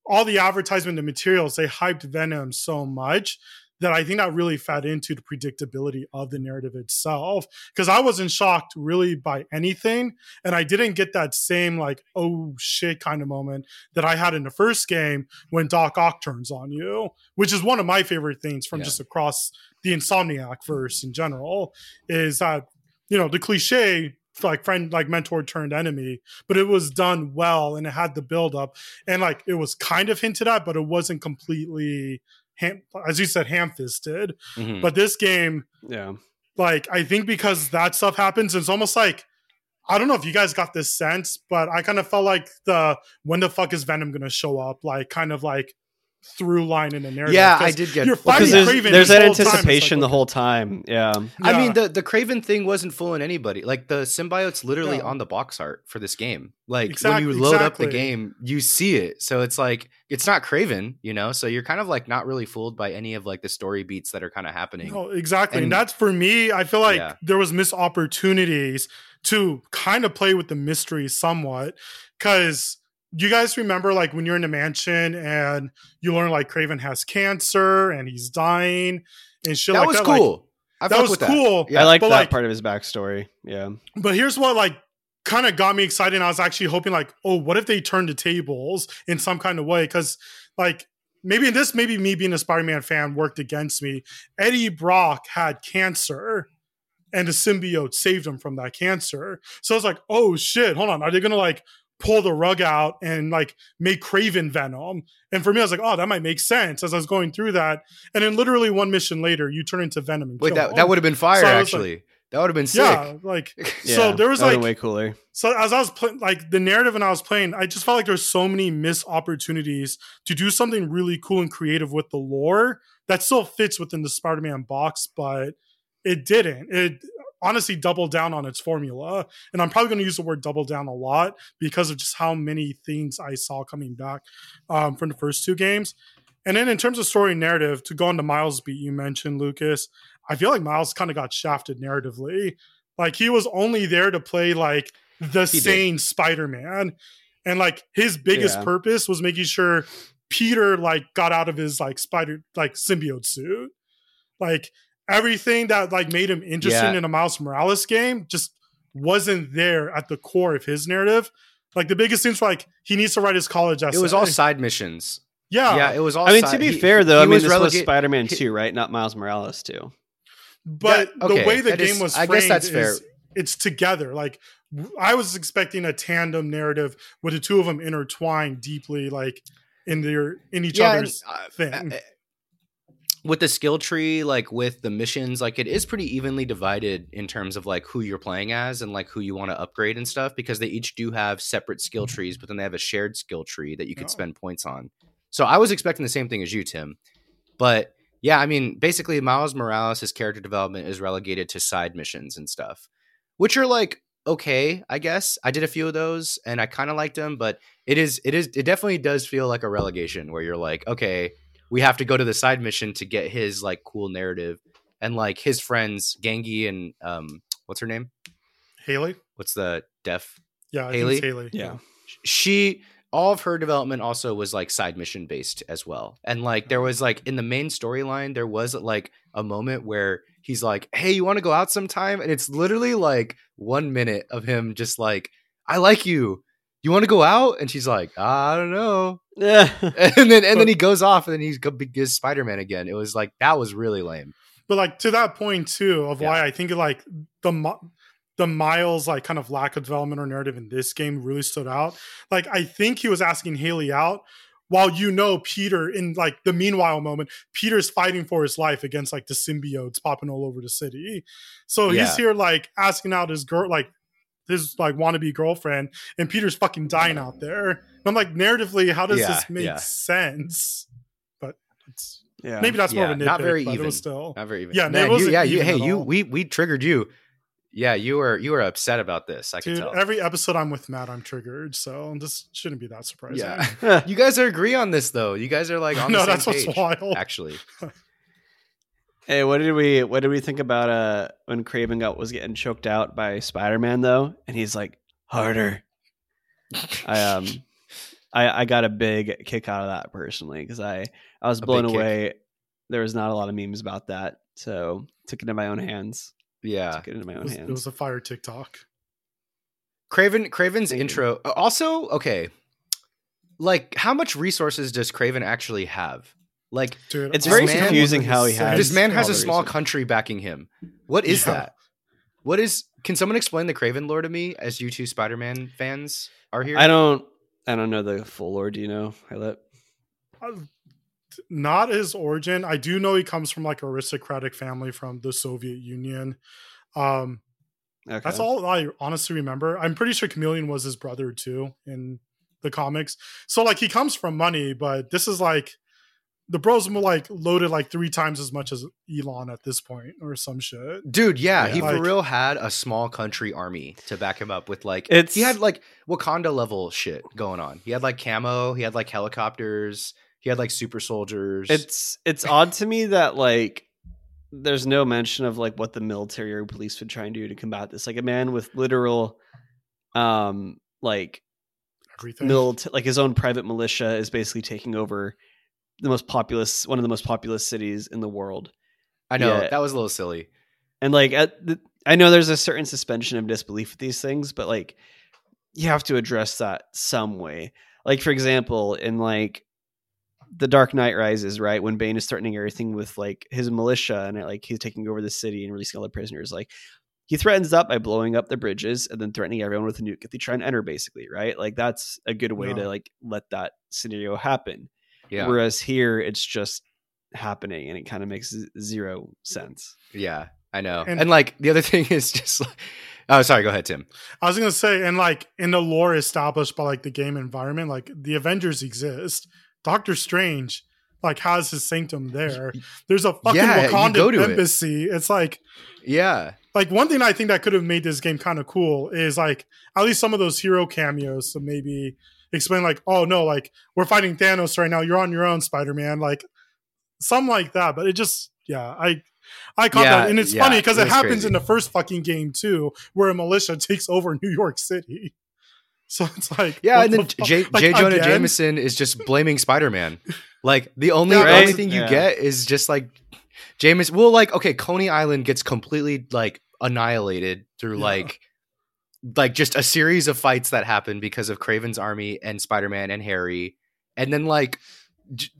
S3: all the advertisement and materials, they hyped Venom so much that I think that really fed into the predictability of the narrative itself. Because I wasn't shocked really by anything. And I didn't get that same, like, oh shit kind of moment that I had in the first game when Doc Ock turns on you, which is one of my favorite things from
S2: Yeah.
S3: just across the Insomniac verse in general, is that, you know, the cliche like friend like mentor turned enemy but it was done well and it had the build up and like it was kind of hinted at but it wasn't completely ham- as you said ham-fisted
S2: Mhm.
S3: but this game
S1: Yeah.
S3: like i think because that stuff happens it's almost like i don't know if you guys got this sense but i kind of felt like the when the fuck is venom gonna show up like kind of like through line in the narrative
S2: yeah,
S3: 'Cause
S2: I did get.
S3: you're fighting
S1: because there's,
S3: Kraven
S1: there's that
S3: whole time. It's like,
S1: anticipation the whole time. Yeah.
S2: I mean, the the Kraven thing wasn't fooling anybody. Like the symbiote's literally
S3: Yeah.
S2: on the box art for this game. Like
S3: Exact-
S2: when you load up the game, you see it. So it's like it's not Kraven, you know. So you're kind of like not really fooled by any of like the story beats that are kind of happening.
S3: No, exactly. And,
S2: And-
S3: that's for me, I feel like
S2: Yeah.
S3: there was missed opportunities to kind of play with the mystery somewhat. Cause you guys remember like when you're in the mansion and you learn like Kraven has cancer and he's dying and shit
S2: that
S3: like
S2: was
S3: that. like,
S2: cool. I
S3: that was
S2: with
S3: cool.
S2: Yeah,
S1: I like
S3: but,
S1: that
S3: like-
S1: part of his backstory. Yeah.
S3: But here's what like kind of got me excited. And I was actually hoping like, oh, what if they turn the tables in some kind of way? Because like maybe this, maybe me being a Spider-Man fan worked against me. Eddie Brock had cancer, and the symbiote saved him from that cancer. So I was like, oh shit, hold on, are they gonna like pull the rug out and like make Kraven Venom. And for me, I was like, oh, that might make sense as I was going through that. And then literally one mission later, you turn into Venom. And
S2: Wait, that,
S3: him.
S2: that would have been fire,
S3: So I was like-
S2: actually. that would have been sick.
S3: yeah, like
S1: Yeah,
S3: so there was like
S1: way cooler.
S3: so as I was playing, like the narrative when I was playing, I just felt like there's so many missed opportunities to do something really cool and creative with the lore that still fits within the Spider-Man box, but it didn't. It honestly doubled down on its formula, and I'm probably going to use the word double down a lot because of just how many things I saw coming back um, from the first two games. And then in terms of story narrative, to go on to Miles' beat you mentioned, Lucas, I feel like Miles kind of got shafted narratively. Like he was only there to play like the
S2: He did.
S3: sane Spider-Man. And like his biggest
S1: Yeah.
S3: purpose was making sure Peter like got out of his like spider like symbiote suit. Like everything that like made him interesting
S2: Yeah.
S3: in a Miles Morales game just wasn't there at the core of his narrative. Like the biggest things were like he needs to write his college essay.
S2: It was all side missions.
S3: yeah,
S2: Yeah, it was all
S1: I mean,
S2: side-
S1: to be
S2: he-
S1: fair though,
S2: he
S1: I mean,
S2: was
S1: this was Spider-Man
S2: he-
S1: 2, right? Not Miles Morales 2.
S3: but
S2: That- okay,
S3: the way the
S2: that
S3: game
S2: is-
S3: was
S2: I
S3: framed
S2: guess that's fair.
S3: is it's together. Like I was expecting a tandem narrative with the two of them intertwined deeply, like in their in each
S2: Yeah, and,
S3: other's
S2: uh,
S3: thing.
S2: With the skill tree like with the missions like it is pretty evenly divided in terms of like who you're playing as and like who you want to upgrade and stuff because they each do have separate skill mm-hmm. trees but then they have a shared skill tree that you could
S3: Oh.
S2: spend points on. So i was expecting the same thing as you tim. But yeah i mean basically miles morales his character development is relegated to side missions and stuff which are like okay i guess. I did a few of those and i kind of liked them but it is it is it definitely does feel like a relegation where you're like okay we have to go to the side mission to get his like cool narrative. And like his friends Ganke and um what's her name?
S3: Hailey,
S2: what's the deaf?
S3: Yeah, I
S2: Hailey?
S3: think it's Hailey.
S1: Yeah.
S2: she all of her development also was like side mission based as well. And like there was like in the main storyline there was like a moment where he's like hey you want to go out sometime? And it's literally like one minute of him just like i like you you want to go out and she's like i don't know
S1: Yeah.
S2: and then and then he goes off and then he's go spider-man again it was like that was really lame
S3: But like to that point too of why I think like the the Miles like kind of lack of development or narrative in this game really stood out. Like I think he was asking Hailey out while you know Peter in like the meanwhile moment, Peter's fighting for his life against like the symbiotes popping all over the city. So
S2: Yeah.
S3: he's here like asking out his girl like his like wannabe girlfriend, and Peter's fucking dying out there. And I'm like, narratively, how does
S2: Yeah,
S3: this make
S2: yeah.
S3: sense? But it's
S1: yeah.
S3: maybe that's more of a nitpick,
S2: not very
S3: but it
S2: even.
S3: was still
S2: Not very even.
S3: Yeah,
S2: Man, you, yeah, you,
S3: even
S2: hey, you, we we triggered you. Yeah, you were you were upset about this. I can tell.
S3: every episode I'm with Matt, I'm triggered. So this shouldn't be that surprising.
S2: yeah, you guys are agree on this though. You guys are like on
S3: no,
S2: the same
S3: that's what's wild.
S2: Actually,
S1: Hey, what did we what did we think about uh when Kraven got was getting choked out by Spider Man though, and he's like harder. I um, I I got a big kick out of that personally because I I was
S2: A
S1: blown
S2: big kick.
S1: away. There was not a lot of memes about that, so took it in my own hands.
S2: yeah.
S1: Took it into my
S3: It
S1: own
S3: hands. it was a fire TikTok.
S2: Kraven Kraven's
S1: Thank
S2: intro. uh, Also, okay, like how much resources does Kraven actually have? Like
S3: Dude,
S1: It's
S2: very
S3: don't
S2: confusing
S1: how he has-
S2: this man has a small
S1: research.
S2: country backing him. What is
S3: Yeah.
S2: that? What is? Can someone explain the Kraven lore to me? As you two Spider-Man fans are here,
S1: I don't I don't know the full lore. Do you know? Hyalet?
S3: Uh, not his origin. I do know he comes from like aristocratic family from the Soviet Union. Um,
S1: Okay.
S3: That's all I honestly remember. I'm pretty sure Chameleon was his brother too in the comics. So like he comes from money, but this is like the bros were like loaded like three times as much as Elon at this point or some shit.
S2: Dude, yeah,
S1: Yeah.
S2: he for real had a small country army to back him up with like
S1: It's-
S2: he had like Wakanda level shit going on. He had like camo, he had like helicopters, he had like super soldiers.
S1: It's it's odd to me that like there's no mention of like what the military or police would try and do to combat this. Like a man with literal um like
S3: Everything.
S1: milita- like his own private militia is basically taking over the most populous one of the most populous cities in the world.
S2: I know
S1: yeah.
S2: that was a little silly.
S1: And like at the, I know there's a certain suspension of disbelief with these things, but like you have to address that some way. Like for example, in like the Dark Knight Rises, right when Bane is threatening everything with like his militia and like he's taking over the city and releasing all the prisoners. Like he threatens that by blowing up the bridges and then threatening everyone with a nuke if they try and enter, basically, right? Like that's a good way to like let that scenario happen.
S2: Yeah.
S1: Whereas here, it's just happening and it kind of makes zero sense.
S2: Yeah, I know. And,
S3: And-
S2: like the other thing is just like, oh, sorry, go ahead, Tim.
S3: I was gonna say, and like in the lore established by like the game environment, like the Avengers exist. Doctor Strange like has his sanctum there. There's a fucking
S2: Yeah, you go to
S3: Wakanda
S2: it.
S3: embassy. It's like
S2: Yeah,
S3: like one thing I think that could have made this game kind of cool is like at least some of those hero cameos. So maybe explain like, oh no, like we're fighting Thanos right now. You're on your own, Spider Man. Like something like that. But it just yeah, I I caught
S2: Yeah,
S3: that, and it's
S2: yeah,
S3: funny because
S2: it
S3: it, happens
S2: crazy.
S3: in the first fucking game too, where a militia takes over New York City. So it's like
S2: yeah. And then
S3: fuck?
S2: J.
S3: Like,
S2: J. Jonah
S3: again?
S2: Jameson is just blaming Spider Man. Like the only
S3: Yeah,
S2: the only thing you
S1: Yeah.
S2: get is just like Jameson. Well, like okay, Coney Island gets completely like annihilated through
S3: Yeah.
S2: like like just a series of fights that happen because of Kraven's army and Spider Man and Harry, and then like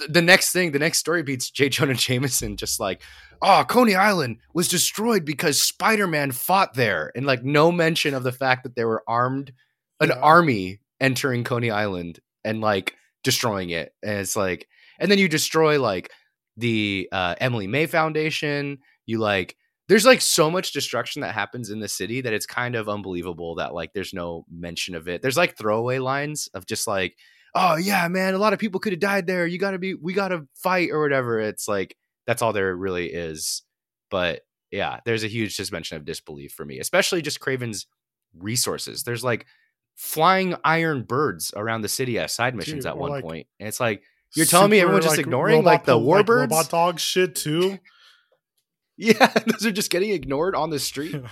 S2: the next thing, the next story beats J. Jonah Jameson just like. Oh, Coney Island was destroyed because Spider-Man fought there, and like no mention of the fact that there were armed an
S3: Yeah.
S2: army entering Coney Island and like destroying it. And it's like, and then you destroy like the uh, Emily May Foundation. You like, there's like so much destruction that happens in the city that it's kind of unbelievable that like there's no mention of it. There's like throwaway lines of just like, oh yeah, man, a lot of people could have died there. You gotta be, we gotta fight or whatever. It's like, that's all there really is. But yeah, there's a huge suspension of disbelief for me, especially just Kraven's resources. There's like flying iron birds around the city as side missions
S3: Dude,
S2: at one
S3: like.
S2: And it's like, You're telling me everyone's just ignoring, like, the
S3: like,
S2: warbirds?
S3: robot dog shit too.
S2: Yeah, those are just getting ignored on the street.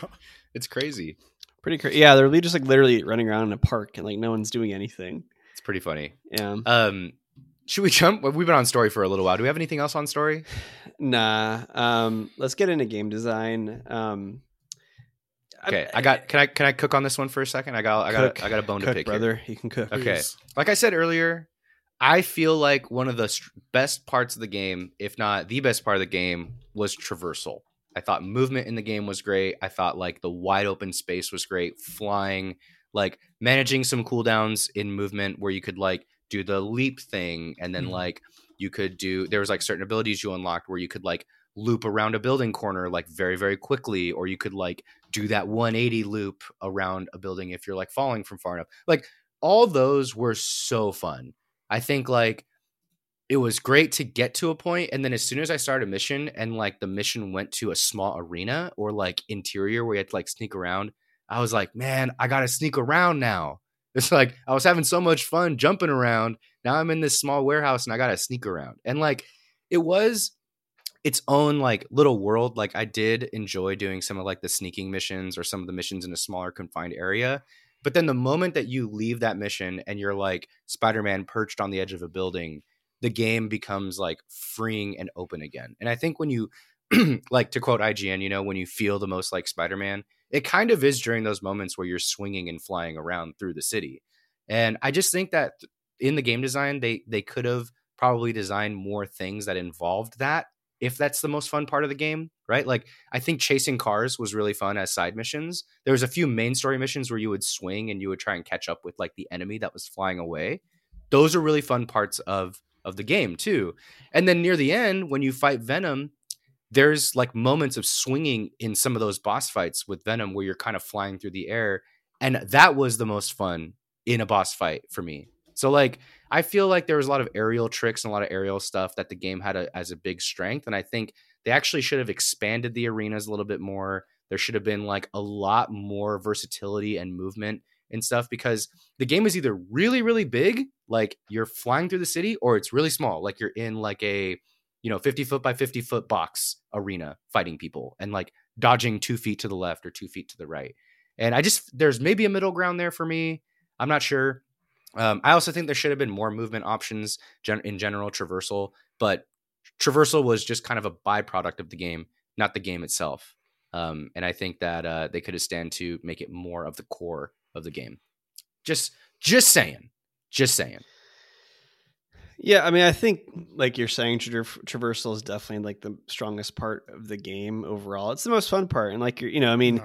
S2: It's crazy.
S1: Pretty crazy. Yeah, they're really just like literally running around in a park and like no one's doing anything.
S2: It's pretty funny.
S1: Yeah.
S2: Um, should we jump? We've been on story for a little while. Do we have anything else on story?
S1: Nah. Um, let's get into game design. Um,
S2: Okay, I got. Can I can I cook on this one for a second? I got I got
S1: Cook.
S2: a, I got a bone to
S1: cook,
S2: pick, here.
S1: brother. You can cook.
S2: Okay.
S3: Please.
S2: like I said earlier, I feel like one of the best parts of the game, if not the best part of the game, was traversal. I thought movement in the game was great. I thought like the wide open space was great. Flying, like managing some cooldowns in movement where you could like do the leap thing and then
S3: Mhm.
S2: like you could do there was like certain abilities you unlocked where you could like loop around a building corner like very very quickly or you could like do that 180 loop around a building if you're like falling from far enough. Like all those were so fun. I think like it was great to get to a point and then as soon as I started a mission and like the mission went to a small arena or like interior where you had to like sneak around, I was like, man, I got to sneak around now. It's like I was having so much fun jumping around. Now I'm in this small warehouse and I got to sneak around. And like it was its own like little world. Like I did enjoy doing some of like the sneaking missions or some of the missions in a smaller confined area. But then the moment that you leave that mission and you're like Spider-Man perched on the edge of a building, the game becomes like freeing and open again. And I think when you like to quote IGN, you know, when you feel the most like Spider-Man, it kind of is during those moments where you're swinging and flying around through the city. And I just think that in the game design, they they could have probably designed more things that involved that if that's the most fun part of the game, right? Like I think chasing cars was really fun as side missions. There was a few main story missions where you would swing and you would try and catch up with like the enemy that was flying away. Those are really fun parts of of the game too. And then near the end when you fight Venom, there's like moments of swinging in some of those boss fights with Venom where you're kind of flying through the air and that was the most fun in a boss fight for me. So like I feel like there was a lot of aerial tricks and a lot of aerial stuff that the game had a, as a big strength and I think they actually should have expanded the arenas a little bit more. There should have been like a lot more versatility and movement and stuff because the game is either really really big like you're flying through the city or it's really small like you're in like a you know 50 foot by 50 foot box arena fighting people and like dodging 2 feet to the left or 2 feet to the right. And I just there's maybe a middle ground there for me. I'm not sure. Um, I also think there should have been more movement options gen- in general traversal, but traversal was just kind of a byproduct of the game, not the game itself. Um, and I think that uh, they could have stand to make it more of the core of the game. Just, just saying, just saying.
S1: Yeah, I mean, I think like you're saying, tra- traversal is definitely like the strongest part of the game overall. It's the most fun part, and like you're, you know, I mean,
S3: No.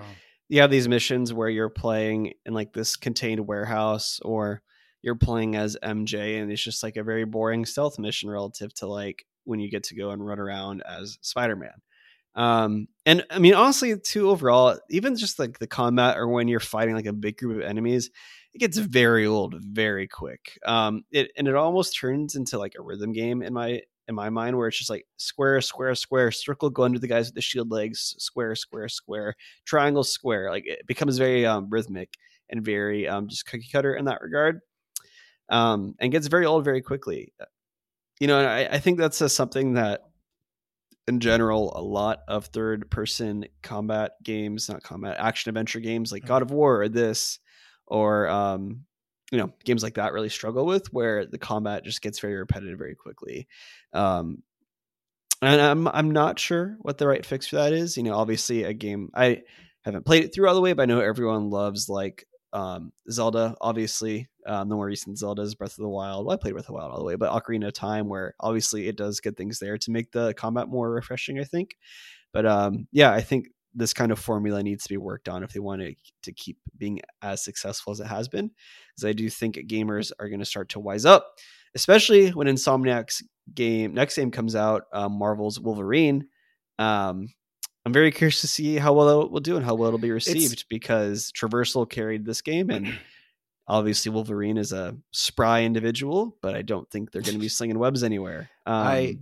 S1: you have these missions where you're playing in like this contained warehouse or you're playing as MJ and it's just like a very boring stealth mission relative to like when you get to go and run around as Spider-Man. Um, and I mean, honestly, too, overall, even just like the combat or when you're fighting like a big group of enemies, it gets very old very quick. Um, it and it almost turns into like a rhythm game in my in my mind where it's just like square, square, square, circle, go under the guys with the shield legs, square, square, square, triangle, square. Like it becomes very um, rhythmic and very um, just cookie cutter in that regard, um, and gets very old very quickly. You know, I, I think that's a, something that in general a lot of third person combat games not combat action adventure games like god of war or this or um you know games like that really struggle with where the combat just gets very repetitive very quickly. Um and i'm i'm not sure what the right fix for that is. You know obviously a game i haven't played it through all the way but i know everyone loves like um, Zelda, obviously, um, the more recent Zelda is Breath of the Wild. Well, I played Breath of the Wild all the way, but Ocarina of Time, where obviously it does good things there to make the combat more refreshing, I think. But um, yeah, I think this kind of formula needs to be worked on if they want to, to keep being as successful as it has been. Because I do think gamers are going to start to wise up, especially when Insomniac's game next game comes out, um, Marvel's Wolverine. Um, I'm very curious to see how well it will do and how well it'll be received it's, because Traversal carried this game and obviously Wolverine is a spry individual, but I don't think they're going to be slinging webs anywhere.
S2: Um, I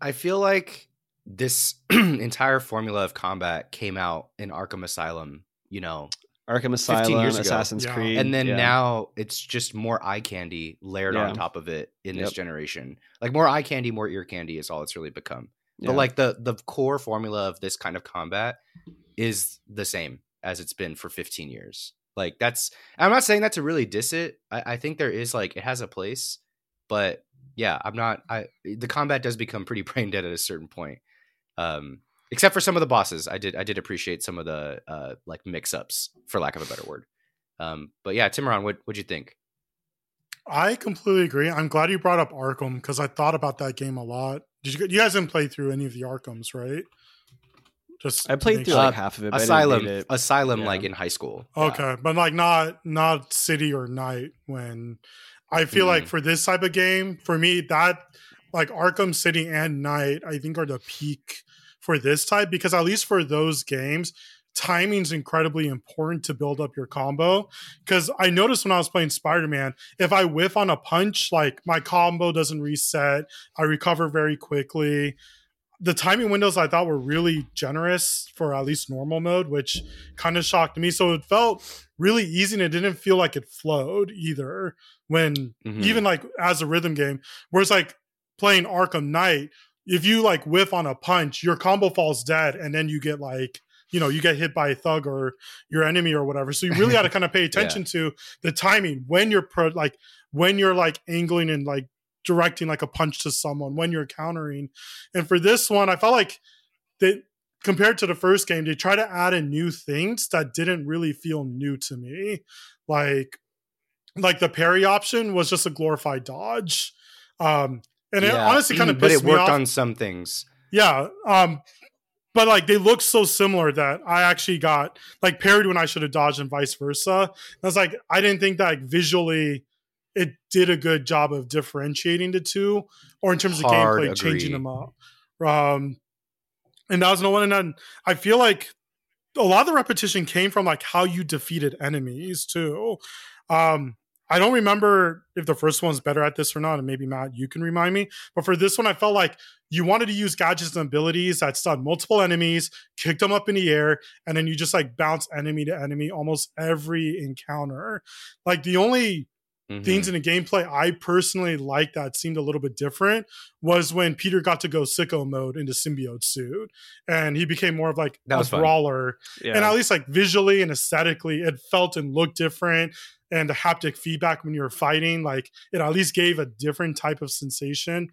S2: I feel like this entire formula of combat came out in Arkham Asylum, you know,
S1: Arkham Asylum, years ago. Assassin's yeah. Creed,
S2: and then yeah. now it's just more eye candy layered yeah. on top of it in yep. this generation. Like more eye candy, more ear candy is all it's really become. Yeah. But like the the core formula of this kind of combat is the same as it's been for 15 years. Like that's I'm not saying that to really diss it. I, I think there is like it has a place, but yeah, I'm not I the combat does become pretty brain dead at a certain point. Um except for some of the bosses. I did I did appreciate some of the uh like mix ups for lack of a better word. Um but yeah, Timuron, what what'd you think?
S3: I completely agree. I'm glad you brought up Arkham because I thought about that game a lot. Did you? You guys didn't play through any of the Arkhams, right?
S1: Just I played through like half of it.
S2: Asylum, Asylum, yeah. like in high school.
S3: Okay, yeah. but like not not City or Night. When I feel mm. like for this type of game, for me that like Arkham City and Night, I think are the peak for this type because at least for those games, timing is incredibly important to build up your combo. Because I noticed when I was playing Spider Man, if I whiff on a punch, like my combo doesn't reset, I recover very quickly. The timing windows I thought were really generous for at least normal mode, which kind of shocked me. So it felt really easy and it didn't feel like it flowed either when mm-hmm. even like as a rhythm game. Whereas like playing Arkham Knight, if you like whiff on a punch, your combo falls dead and then you get like you know you get hit by a thug or your enemy or whatever. So you really got to kind of pay attention yeah. to the timing. When you're pro- like when you're like angling and like directing like a punch to someone when you're countering. And for this one i felt like that compared to the first game they try to add in new things that didn't really feel new to me. Like like the parry option was just a glorified dodge. Um and yeah. it honestly kind of
S2: but
S3: it
S2: worked on some things.
S3: Yeah um but like they look so similar that I actually got like parried when I should have dodged and vice versa. I was like, I didn't think that like, visually it did a good job of differentiating the two, or in terms Hard of gameplay, agree. changing them up. Um, and that was no one. And then I feel like a lot of the repetition came from like how you defeated enemies too. Um, I don't remember if the first one's better at this or not, and maybe Matt, you can remind me. But for this one, I felt like you wanted to use gadgets and abilities that stun multiple enemies, kick them up in the air, and then you just like bounce enemy to enemy almost every encounter. Like the only Mm-hmm. things in the gameplay I personally like that seemed a little bit different was when Peter got to go sicko mode into symbiote suit and he became more of like that a brawler. Yeah. And at least like visually and aesthetically, it felt and looked different and the haptic feedback when you're fighting, like it at least gave a different type of sensation.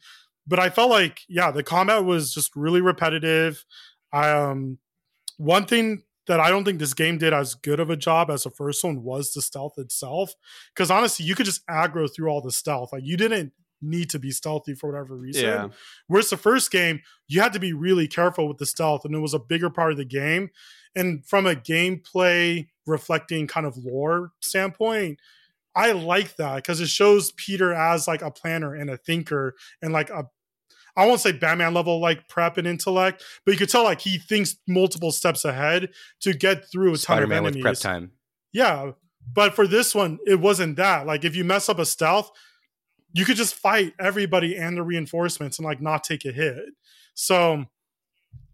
S3: But I felt like, yeah, the combat was just really repetitive. Um, one thing that I don't think this game did as good of a job as the first one was the stealth itself. Because honestly, you could just aggro through all the stealth. Like you didn't need to be stealthy for whatever reason.
S1: Yeah.
S3: Whereas the first game, you had to be really careful with the stealth, and it was a bigger part of the game. And from a gameplay reflecting kind of lore standpoint, I like that because it shows Peter as like a planner and a thinker and like a I won't say Batman level like prep and intellect, but you could tell like he thinks multiple steps ahead to get through a ton
S2: Spider-Man
S3: of
S2: with
S3: enemies.
S2: prep time.
S3: Yeah, but for this one, it wasn't that. Like if you mess up a stealth, you could just fight everybody and the reinforcements and like not take a hit. So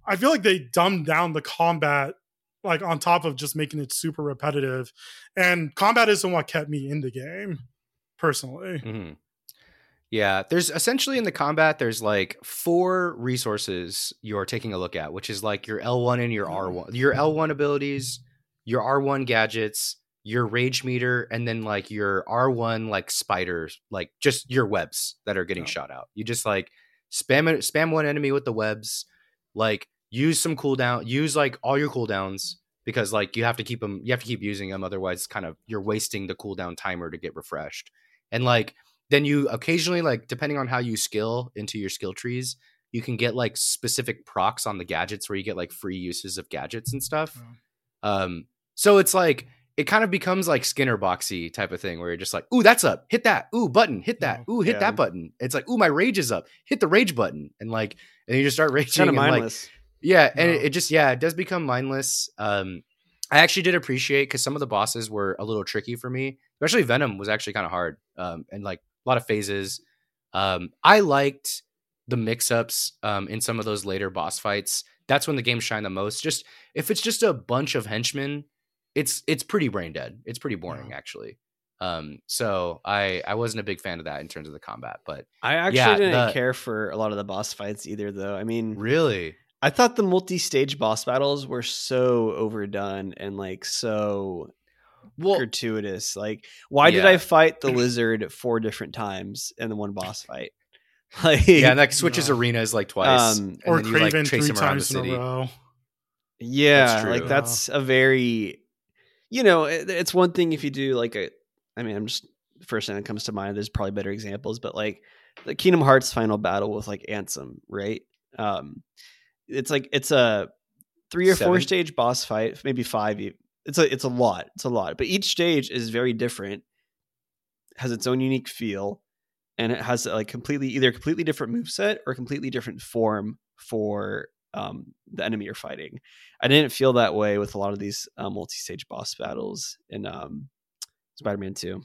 S3: I feel like they dumbed down the combat like on top of just making it super repetitive. And combat isn't what kept me in the game, personally.
S2: hmm Yeah, there's essentially in the combat, there's like four resources you're taking a look at, which is like your L1 and your R1, your L1 abilities, your R1 gadgets, your rage meter, and then like your R1 like spiders, like just your webs that are getting shot out. You just like spam it, spam one enemy with the webs, like use some cooldown, use like all your cooldowns because like you have to keep them, you have to keep using them, otherwise, kind of you're wasting the cooldown timer to get refreshed, and like then you occasionally like depending on how you skill into your skill trees you can get like specific procs on the gadgets where you get like free uses of gadgets and stuff. Um so it's like it kind of becomes like skinner boxy type of thing where you're just like ooh that's up hit that ooh button hit that ooh hit
S1: Yeah.
S2: that button it's like ooh my rage is up hit the rage button and like and you just start raging
S1: kind of
S2: and, like,
S1: mindless.
S2: yeah, and it,
S3: No.
S2: it just yeah, it does become mindless. Um, I actually did appreciate because some of the bosses were a little tricky for me, especially Venom was actually kind of hard, um, and like a lot of phases. Um, I liked the mix-ups um, in some of those later boss fights. That's when the game shine the most. Just if it's just a bunch of henchmen, it's it's pretty brain dead. It's pretty boring
S3: Yeah.
S2: actually. Um, so I I wasn't a big fan of that in terms of the combat, but
S1: I actually
S2: yeah,
S1: didn't
S2: the-
S1: care for a lot of the boss fights either, though. I mean,
S2: really,
S1: I thought the multi-stage boss battles were so overdone and like so
S2: well,
S1: gratuitous. Like, why did I fight the lizard four different times in the one boss fight? Like,
S2: yeah, and like switches
S3: Yeah.
S2: arenas like twice,
S1: Um,
S2: and
S3: Or
S2: then you like chase
S3: three
S2: him around the
S3: times in a row.
S1: yeah,
S2: That's
S1: like that's a very, you know, it, it's one thing if you do like a, I mean, I'm just first thing that comes to mind. There's probably better examples, but like the Kingdom Hearts final battle with like Ansem, right? Um, it's like it's a three or four stage boss fight, maybe five. It's a it's a lot. It's a lot, but each stage is very different, has its own unique feel, and it has like completely either completely different moveset or completely different form for um, the enemy you're fighting. I didn't feel that way with a lot of these uh, multi-stage boss battles in um, Spider-Man Two.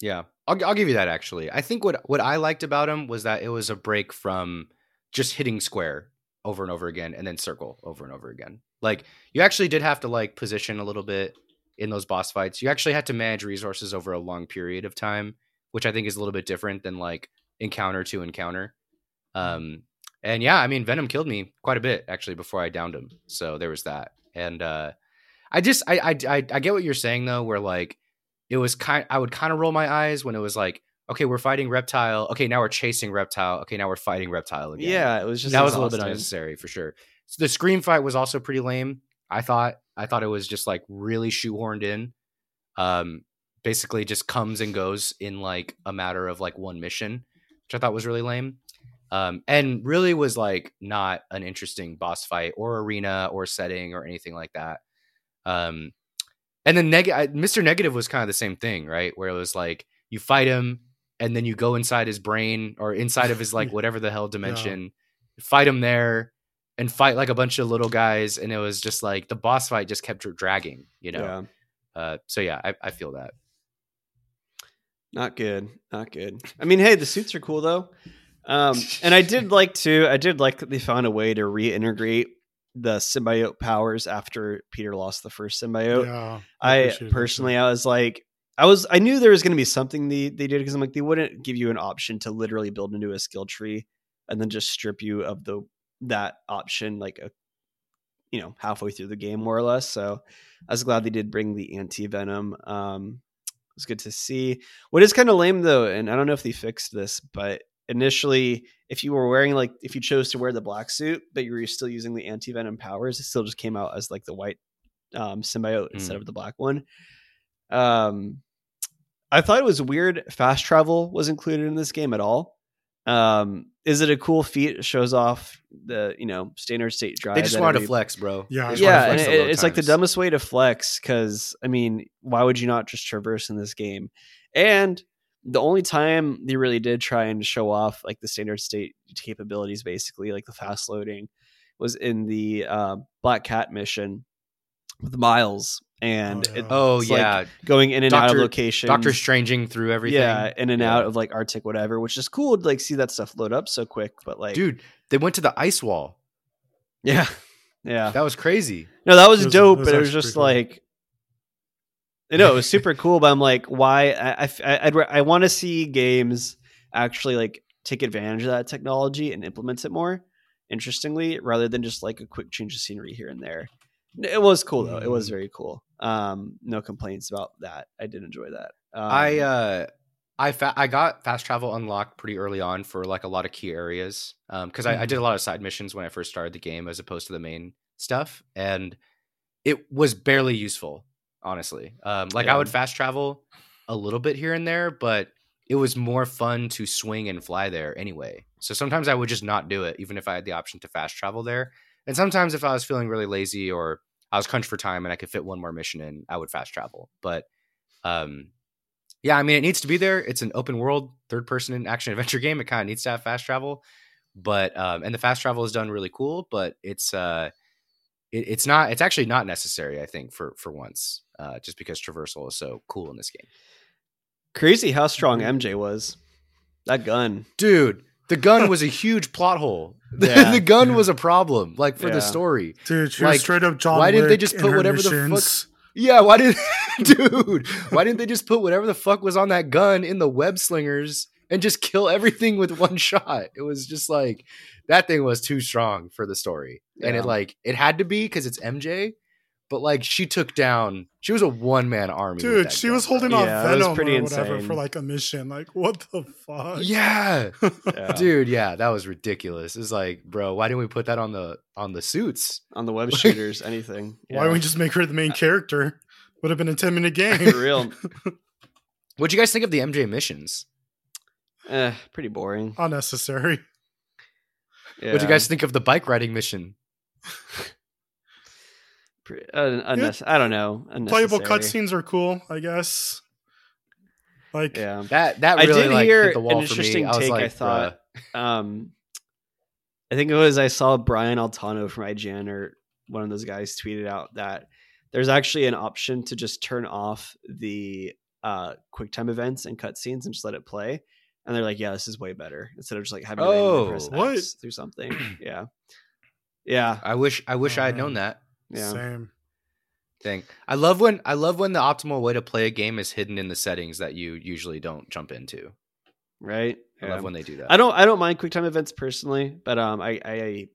S2: Yeah, I'll, I'll give you that. Actually, I think what what I liked about him was that it was a break from just hitting square over and over again and then circle over and over again. Like you actually did have to like position a little bit in those boss fights. You actually had to manage resources over a long period of time, which I think is a little bit different than like encounter to encounter. Um, and yeah, I mean, Venom killed me quite a bit actually before I downed him. So there was that. And uh, I just I, I I I get what you're saying though, where like it was kind I would kind of roll my eyes when it was like, okay, we're fighting reptile. Okay, now we're chasing reptile. Okay, now we're fighting reptile again.
S1: Yeah, it was just
S2: that was a little bit unnecessary for sure. So the scream fight was also pretty lame. I thought I thought it was just like really shoehorned in. Um, basically just comes and goes in like a matter of like one mission, which I thought was really lame. Um, and really was like not an interesting boss fight or arena or setting or anything like that. Um, and then neg- I- Mr. Negative was kind of the same thing, right? Where it was like you fight him and then you go inside his brain or inside of his like whatever the hell dimension, fight him there and fight like a bunch of little guys. And it was just like the boss fight just kept dragging, you know?
S1: Yeah.
S2: Uh, so yeah, I, I feel that.
S1: Not good. Not good. I mean, hey, the suits are cool though. Um, and I did like to. I did like that they found a way to reintegrate the symbiote powers after Peter lost the first symbiote.
S3: Yeah,
S1: I
S3: that,
S1: personally. I was like, I was, I knew there was going to be something they they did because I'm like, they wouldn't give you an option to literally build into a skill tree and then just strip you of the that option like a, you know, halfway through the game more or less. So I was glad they did bring the anti venom. Um, it was good to see. What is kind of lame though, and I don't know if they fixed this, but initially, if you were wearing like if you chose to wear the black suit, but you were still using the anti venom powers, it still just came out as like the white um, symbiote instead of the black one. Um, I thought it was weird. Fast travel was included in this game at all. Um, is it a cool feat? It shows off the you know solid state drive.
S2: They just wanted
S1: every-
S2: to flex, bro.
S3: Yeah,
S2: They just wanted to
S1: Yeah, and it-
S2: load
S1: it's like the dumbest way to flex because I mean, why would you not just traverse in this game? And the only time they really did try and show off like the solid state capabilities, basically like the fast loading, was in the uh, Black Cat mission with Miles and
S3: Oh,
S1: it-
S3: yeah.
S2: Oh
S1: It's like going in and out of location.
S2: Doctor Stranging through everything.
S1: yeah, in and
S2: Yeah.
S1: out of like Arctic whatever, which is cool to like see that stuff load up so quick. But like,
S2: dude, they went to the ice wall.
S1: yeah, yeah.
S2: That was crazy.
S1: No, that was,
S3: was-
S1: dope,
S3: it was
S1: but it was just
S3: pretty
S1: like, I know it was super cool, but I'm like, why? I I I'd, I want to see games actually like take advantage of that technology and implement it more interestingly, rather than just like a quick change of scenery here and there. It was cool though. It was
S3: Mm.
S1: very cool. Um, no complaints about that. I did enjoy that. Um,
S2: I uh I fa- I got fast travel unlocked pretty early on for like a lot of key areas because I, I
S3: Mhm.
S2: did a lot of side missions when I first started the game as opposed to the main stuff, and it was barely useful, honestly. Um, like
S1: Yeah.
S2: I would fast travel a little bit here and there, but it was more fun to swing and fly there anyway. So sometimes I would just not do it, even if I had the option to fast travel there. And sometimes if I was feeling really lazy or I was crunched for time and I could fit one more mission in, I would fast travel. But um, yeah, I mean, it needs to be there. It's an open world, third person action adventure game. It kind of needs to have fast travel, but um, and the fast travel is done really cool. But it's uh, it, it's not. It's actually not necessary. I think for for once, uh, just because traversal is so cool in this game,
S1: crazy how strong. MJ was. That gun.
S2: dude. The gun was a huge plot hole. The,
S1: Yeah.
S2: the gun was a problem, like for
S1: Yeah.
S2: the story.
S3: Dude, she
S2: Like,
S3: was straight up John
S2: why didn't they just put
S3: her
S2: whatever the fuck- Yeah, why did dude? Why didn't they just put whatever the fuck was on that gun in the web slingers and just kill everything with one shot? It was just like that thing was too strong for the story, and it like it had to be because it's MJ. But like she took down, she was a one man army.
S3: Dude, she
S2: gun,
S3: was
S2: bro.
S3: holding
S1: Yeah,
S3: on
S1: that was
S3: Venom
S1: pretty
S3: or whatever
S1: insane.
S3: for like a mission. Like, what the fuck?
S2: Yeah,
S1: Yeah.
S2: dude, yeah, that was ridiculous. It's like, bro, why didn't we put that on the on the suits?
S1: on the web shooters, anything.
S3: Why don't we just make her the main uh, character? Would have been a 10 minute game.
S1: For real?
S2: What'd you guys think of the MJ missions?
S1: Eh, pretty boring.
S3: Unnecessary.
S1: Yeah.
S2: What do you guys think of the bike riding mission?
S1: Pre- uh, unnecess- I don't know.
S3: Playable cutscenes are cool, I guess. Like,
S1: Yeah.
S2: That that
S1: I did
S2: like
S1: hear
S2: hit the wall
S1: an interesting
S2: me. I was
S1: take, I thought.
S2: bruh.
S1: Um, I think it was I saw Brian Altano from IGN or one of those guys tweeted out that there's actually an option to just turn off the uh, QuickTime events and cutscenes and just let it play. And they're like, yeah, this is way better instead of just like having to randomly
S2: Oh,
S1: press
S3: what?
S1: X through something. yeah, yeah,
S2: I wish I wish
S3: Oh,
S2: I had known that
S1: yeah.
S3: same.
S2: thing. I love when I love when the optimal way to play a game is hidden in the settings that you usually don't jump into.
S1: Right.
S2: I
S1: Yeah.
S2: love when they do that.
S1: I don't I don't mind QuickTime events personally, but um I I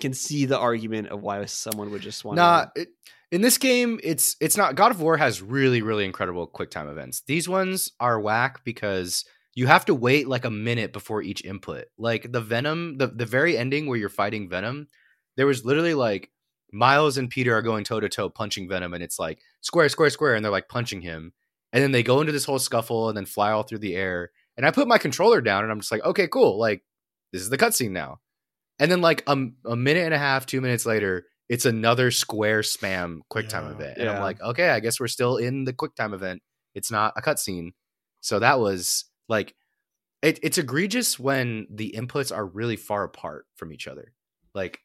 S1: can see the argument of why someone would just want
S2: Nah, it, in this game, it's it's not. God of War has really really incredible quick time events. These ones are whack because you have to wait like a minute before each input. Like the Venom, the the very ending where you're fighting Venom, there was literally like Miles and Peter are going toe to toe punching Venom, and it's like square, square, square, and they're like punching him, and then they go into this whole scuffle and then fly all through the air. And I put my controller down, and I'm just like, okay, cool, like this is the cutscene now. And then like a, a minute and a half, two minutes later, it's another square spam QuickTime
S3: Yeah.
S2: event, and I'm like, okay, I guess we're still in the QuickTime event. It's not a cutscene, so that was like, it, it's egregious when the inputs are really far apart from each other. Like,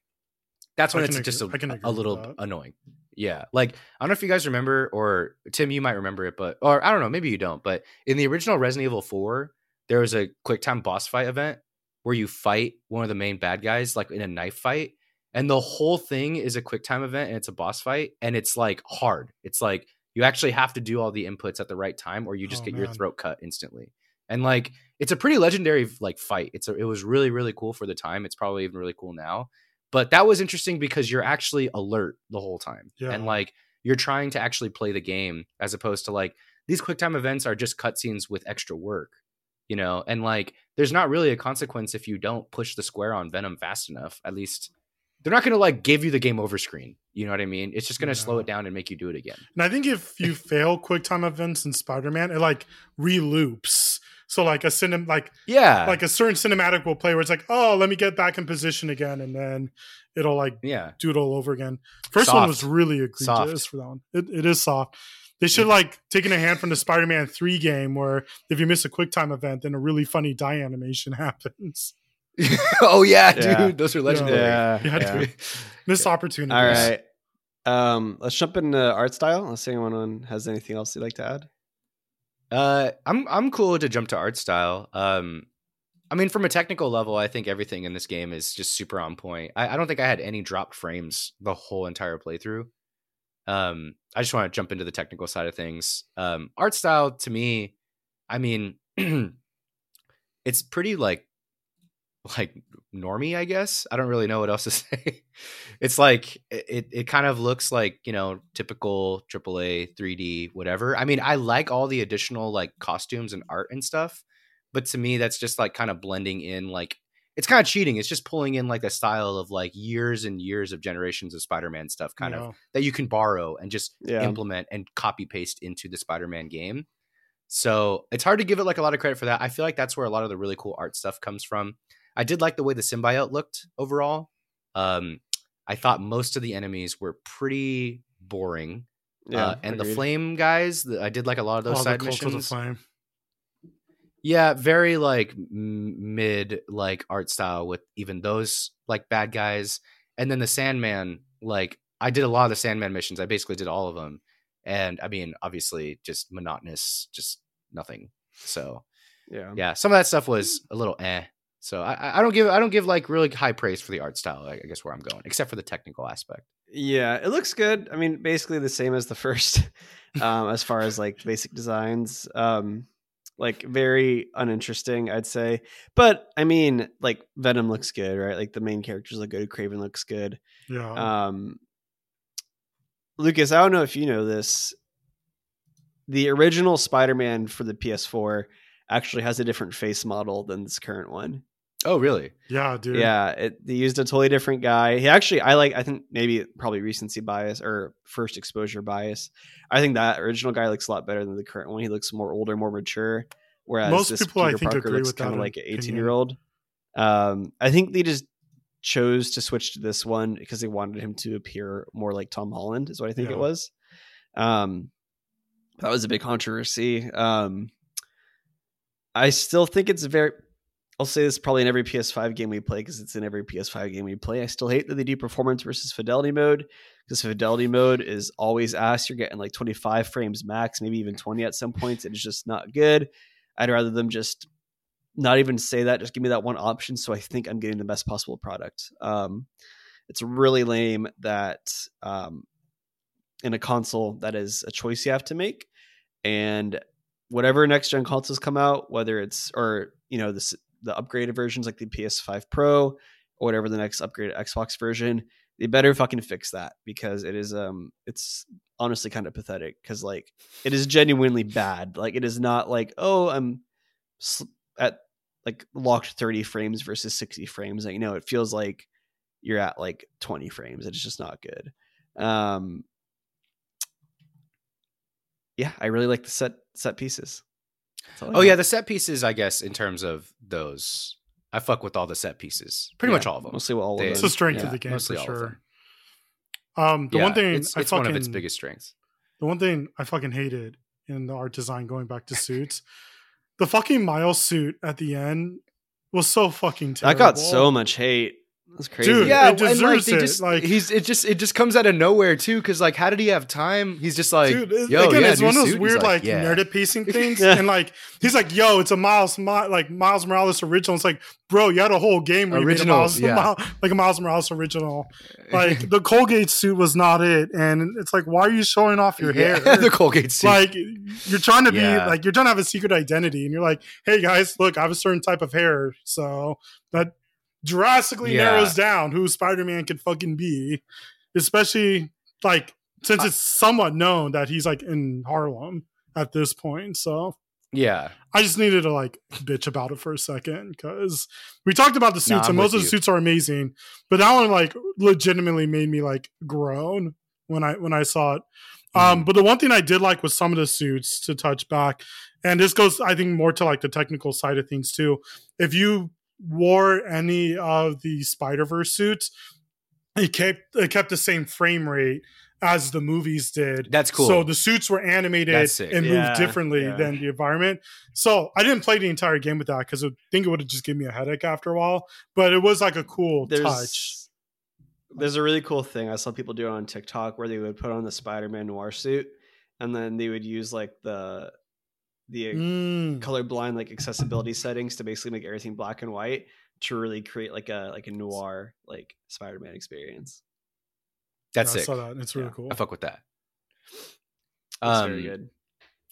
S2: that's when it's just
S3: agree- can
S2: a, a little annoying. Yeah, like I don't know if you guys remember, or Tim, you might remember it, but or I don't know, maybe you don't. But in the original Resident Evil Four, there was a QuickTime boss fight event where you fight one of the main bad guys, like in a knife fight, and the whole thing is a QuickTime event and it's a boss fight, and it's like hard. It's like you actually have to do all the inputs at the right time, or you just
S3: Oh,
S2: get your throat cut instantly. And like it's a pretty legendary like fight. It's a, it was really really cool for the time. It's probably even really cool now. But that was interesting because you're actually alert the whole time,
S3: Yeah.
S2: and like you're trying to actually play the game as opposed to like these QuickTime events are just cutscenes with extra work, you know. And like there's not really a consequence if you don't push the square on Venom fast enough. At least they're not gonna like give you the game over screen. You know what I mean? It's just gonna slow it down and make you do it again.
S3: And I think if you fail quick time events in Spider Man, it like re-loops. So like a cinem like
S2: Yeah,
S3: like a certain cinematic will play where it's like, oh, let me get back in position again, and then it'll like
S2: yeah.
S3: do it all over again. First one was really egregious
S2: Soft.
S3: for that one. It, it is soft. They should like taken a hand from the Spider-Man Three game where if you miss a quick time event, then a really funny die animation happens.
S2: oh yeah, dude, those are legendary.
S1: Yeah.
S3: Yeah,
S1: yeah.
S3: dude. Missed opportunities.
S1: All right. Um, let's jump into art style. Unless anyone has anything else you'd like to add.
S2: Uh, I'm I'm cool to jump to art style. Um, I mean, from a technical level, I think everything in this game is just super on point. I, I don't think I had any dropped frames the whole entire playthrough. Um, I just want to jump into the technical side of things. Um, art style to me, I mean, it's pretty like like normie, I guess. I don't really know what else to say. it's like it it kind of looks like, you know, typical AAA 3D whatever. I mean, I like all the additional like costumes and art and stuff, but to me that's just like kind of blending in like it's kind of cheating. It's just pulling in like a style of like years and years of generations of Spider-Man stuff kind of that you can borrow and just
S1: Yeah.
S2: implement and copy paste into the Spider-Man game. So it's hard to give it like a lot of credit for that. I feel like that's where a lot of the really cool art stuff comes from. I did like the way the symbiote looked overall. Um, I thought most of the enemies were pretty boring.
S1: Yeah.
S2: uh, and the flame guys, the, I did like a lot of those
S3: Oh, the
S2: side
S3: Cult of the
S2: missions.
S3: Flame.
S2: Yeah, very like m- mid like art style with even those like bad guys. And then the Sandman, like I did a lot of the Sandman missions. I basically did all of them. And I mean, obviously just monotonous, just nothing. So
S1: Yeah.
S2: yeah, some of that stuff was a little eh. So I- I, I don't give I don't give like really high praise for the art style. I I guess where I'm going, except for the technical aspect.
S1: Yeah, it looks good. I mean, basically the same as the first, um, as far as like basic designs. Um, like very uninteresting, I'd say. But I mean, like Venom looks good, right? Like the main characters look good. Kraven looks good.
S3: Yeah.
S1: Um, Lucas, I don't know if you know this. The original Spider-Man for the PS4 actually has a different face model than this current one.
S2: Oh, really?
S3: yeah, dude.
S1: Yeah, it, they used a totally different guy. He actually, I like, I think maybe probably recency bias or first exposure bias. I think that original guy looks a lot better than the current one. He looks more older, more mature. Whereas
S3: Most
S1: this
S3: people, I think,
S1: Parker
S3: agree
S1: looks kind of like an 18 year old. Um, I think they just chose to switch to this one because they wanted him to appear more like Tom Holland, is what I think
S3: Yeah.
S1: it was. Um, that was a big controversy. Um, I still think it's very. I'll say this probably in every PS5 game we play because it's in every PS5 game we play. I still hate that they do performance versus fidelity mode because fidelity mode is always ass. You're getting like 25 frames max, maybe even 20 at some points. It's just not good. I'd rather them just not even say that. Just give me that one option so I think I'm getting the best possible product. Um, it's really lame that um, in a console that is a choice you have to make, and whatever next gen consoles come out, whether it's or you know this the upgraded versions like the PS5 Pro or whatever the next upgraded Xbox version, they better fucking fix that because it is um it's honestly kind of pathetic because like it is genuinely bad. Like it is not like oh I'm at like locked 30 frames versus 60 frames. Like you know it feels like you're at like 20 frames. It's just not good. Um yeah, I really like the set set pieces. That's all I
S2: Oh yeah, the set pieces. I guess in terms of those, I fuck with all the set pieces. Pretty
S1: Yeah,
S2: much all of them.
S1: Mostly all
S2: They-
S1: of
S3: It's
S1: them.
S3: the strength
S1: Yeah.
S3: of the game
S2: mostly
S3: for
S2: all
S3: sure. Um, the
S2: Yeah,
S3: one thing
S2: it's,
S3: I
S2: it's
S3: fucking
S2: one of its biggest strengths.
S3: the one thing I fucking hated in the art design going back to suits, the fucking Miles suit at the end was so fucking
S1: That
S3: terrible.
S1: got so much hate. That's crazy.
S3: Dude,
S2: yeah,
S3: it
S2: and like
S3: deserves
S2: they
S3: it,
S2: just
S3: like-
S2: he's it just it just comes out of nowhere too. Because like, how did he have time? He's just like,
S3: Dude, it-
S2: yo,
S3: again,
S2: yeah,
S3: it's one of those
S2: suit?
S3: Weird like,
S2: yeah.
S3: narrative pacing things,
S1: Yeah.
S3: and like he's like, "Yo, it's a Miles, Mi- like Miles Morales original." It's like, bro, you had a whole game where
S2: Original,
S3: you made a Miles,
S2: yeah.
S3: Miles- like a Miles Morales original. Like the Colgate suit was not it, and it's like, why are you showing off your
S2: Yeah,
S3: hair?
S2: the Colgate suit.
S3: like you're trying to be
S2: Yeah.
S3: like you're trying to have a secret identity, and you're like, "Hey guys, look, I have a certain type of hair," so that drastically
S2: Yeah.
S3: narrows down who Spider-Man could fucking be, especially like since it's somewhat known that he's like in Harlem at this point. So
S2: Yeah.
S3: I just needed to like bitch about it for a second because we talked about the suits
S2: I'm
S3: and most of the
S2: you.
S3: suits are amazing, but that one like legitimately made me like groan when I when I saw it.
S2: Mm-hmm.
S3: Um, but the one thing I did like was some of the suits to touch back, and this goes I think more to like the technical side of things too. If you wore any of the Spider Verse suits, it kept it kept the same frame rate as the movies did.
S2: That's cool.
S3: So the suits were animated
S2: That's sick.
S3: and
S1: Yeah,
S3: moved differently
S1: yeah.
S3: than the environment. So I didn't play the entire game with that because I think it would have just given me a headache after a while. But it was like a cool
S1: There's
S3: touch.
S1: there's a really cool thing I saw people do on TikTok where they would put on the Spider-Man noir suit and then they would use like the the
S3: Mm.
S1: colorblind like accessibility settings to basically make everything black and white to really create like a like a noir like Spider-Man experience.
S2: That's
S3: Yeah, I
S2: sick.
S3: saw that. It's really
S1: Yeah.
S3: cool.
S2: I fuck with that.
S1: It's
S2: Um,
S1: very good.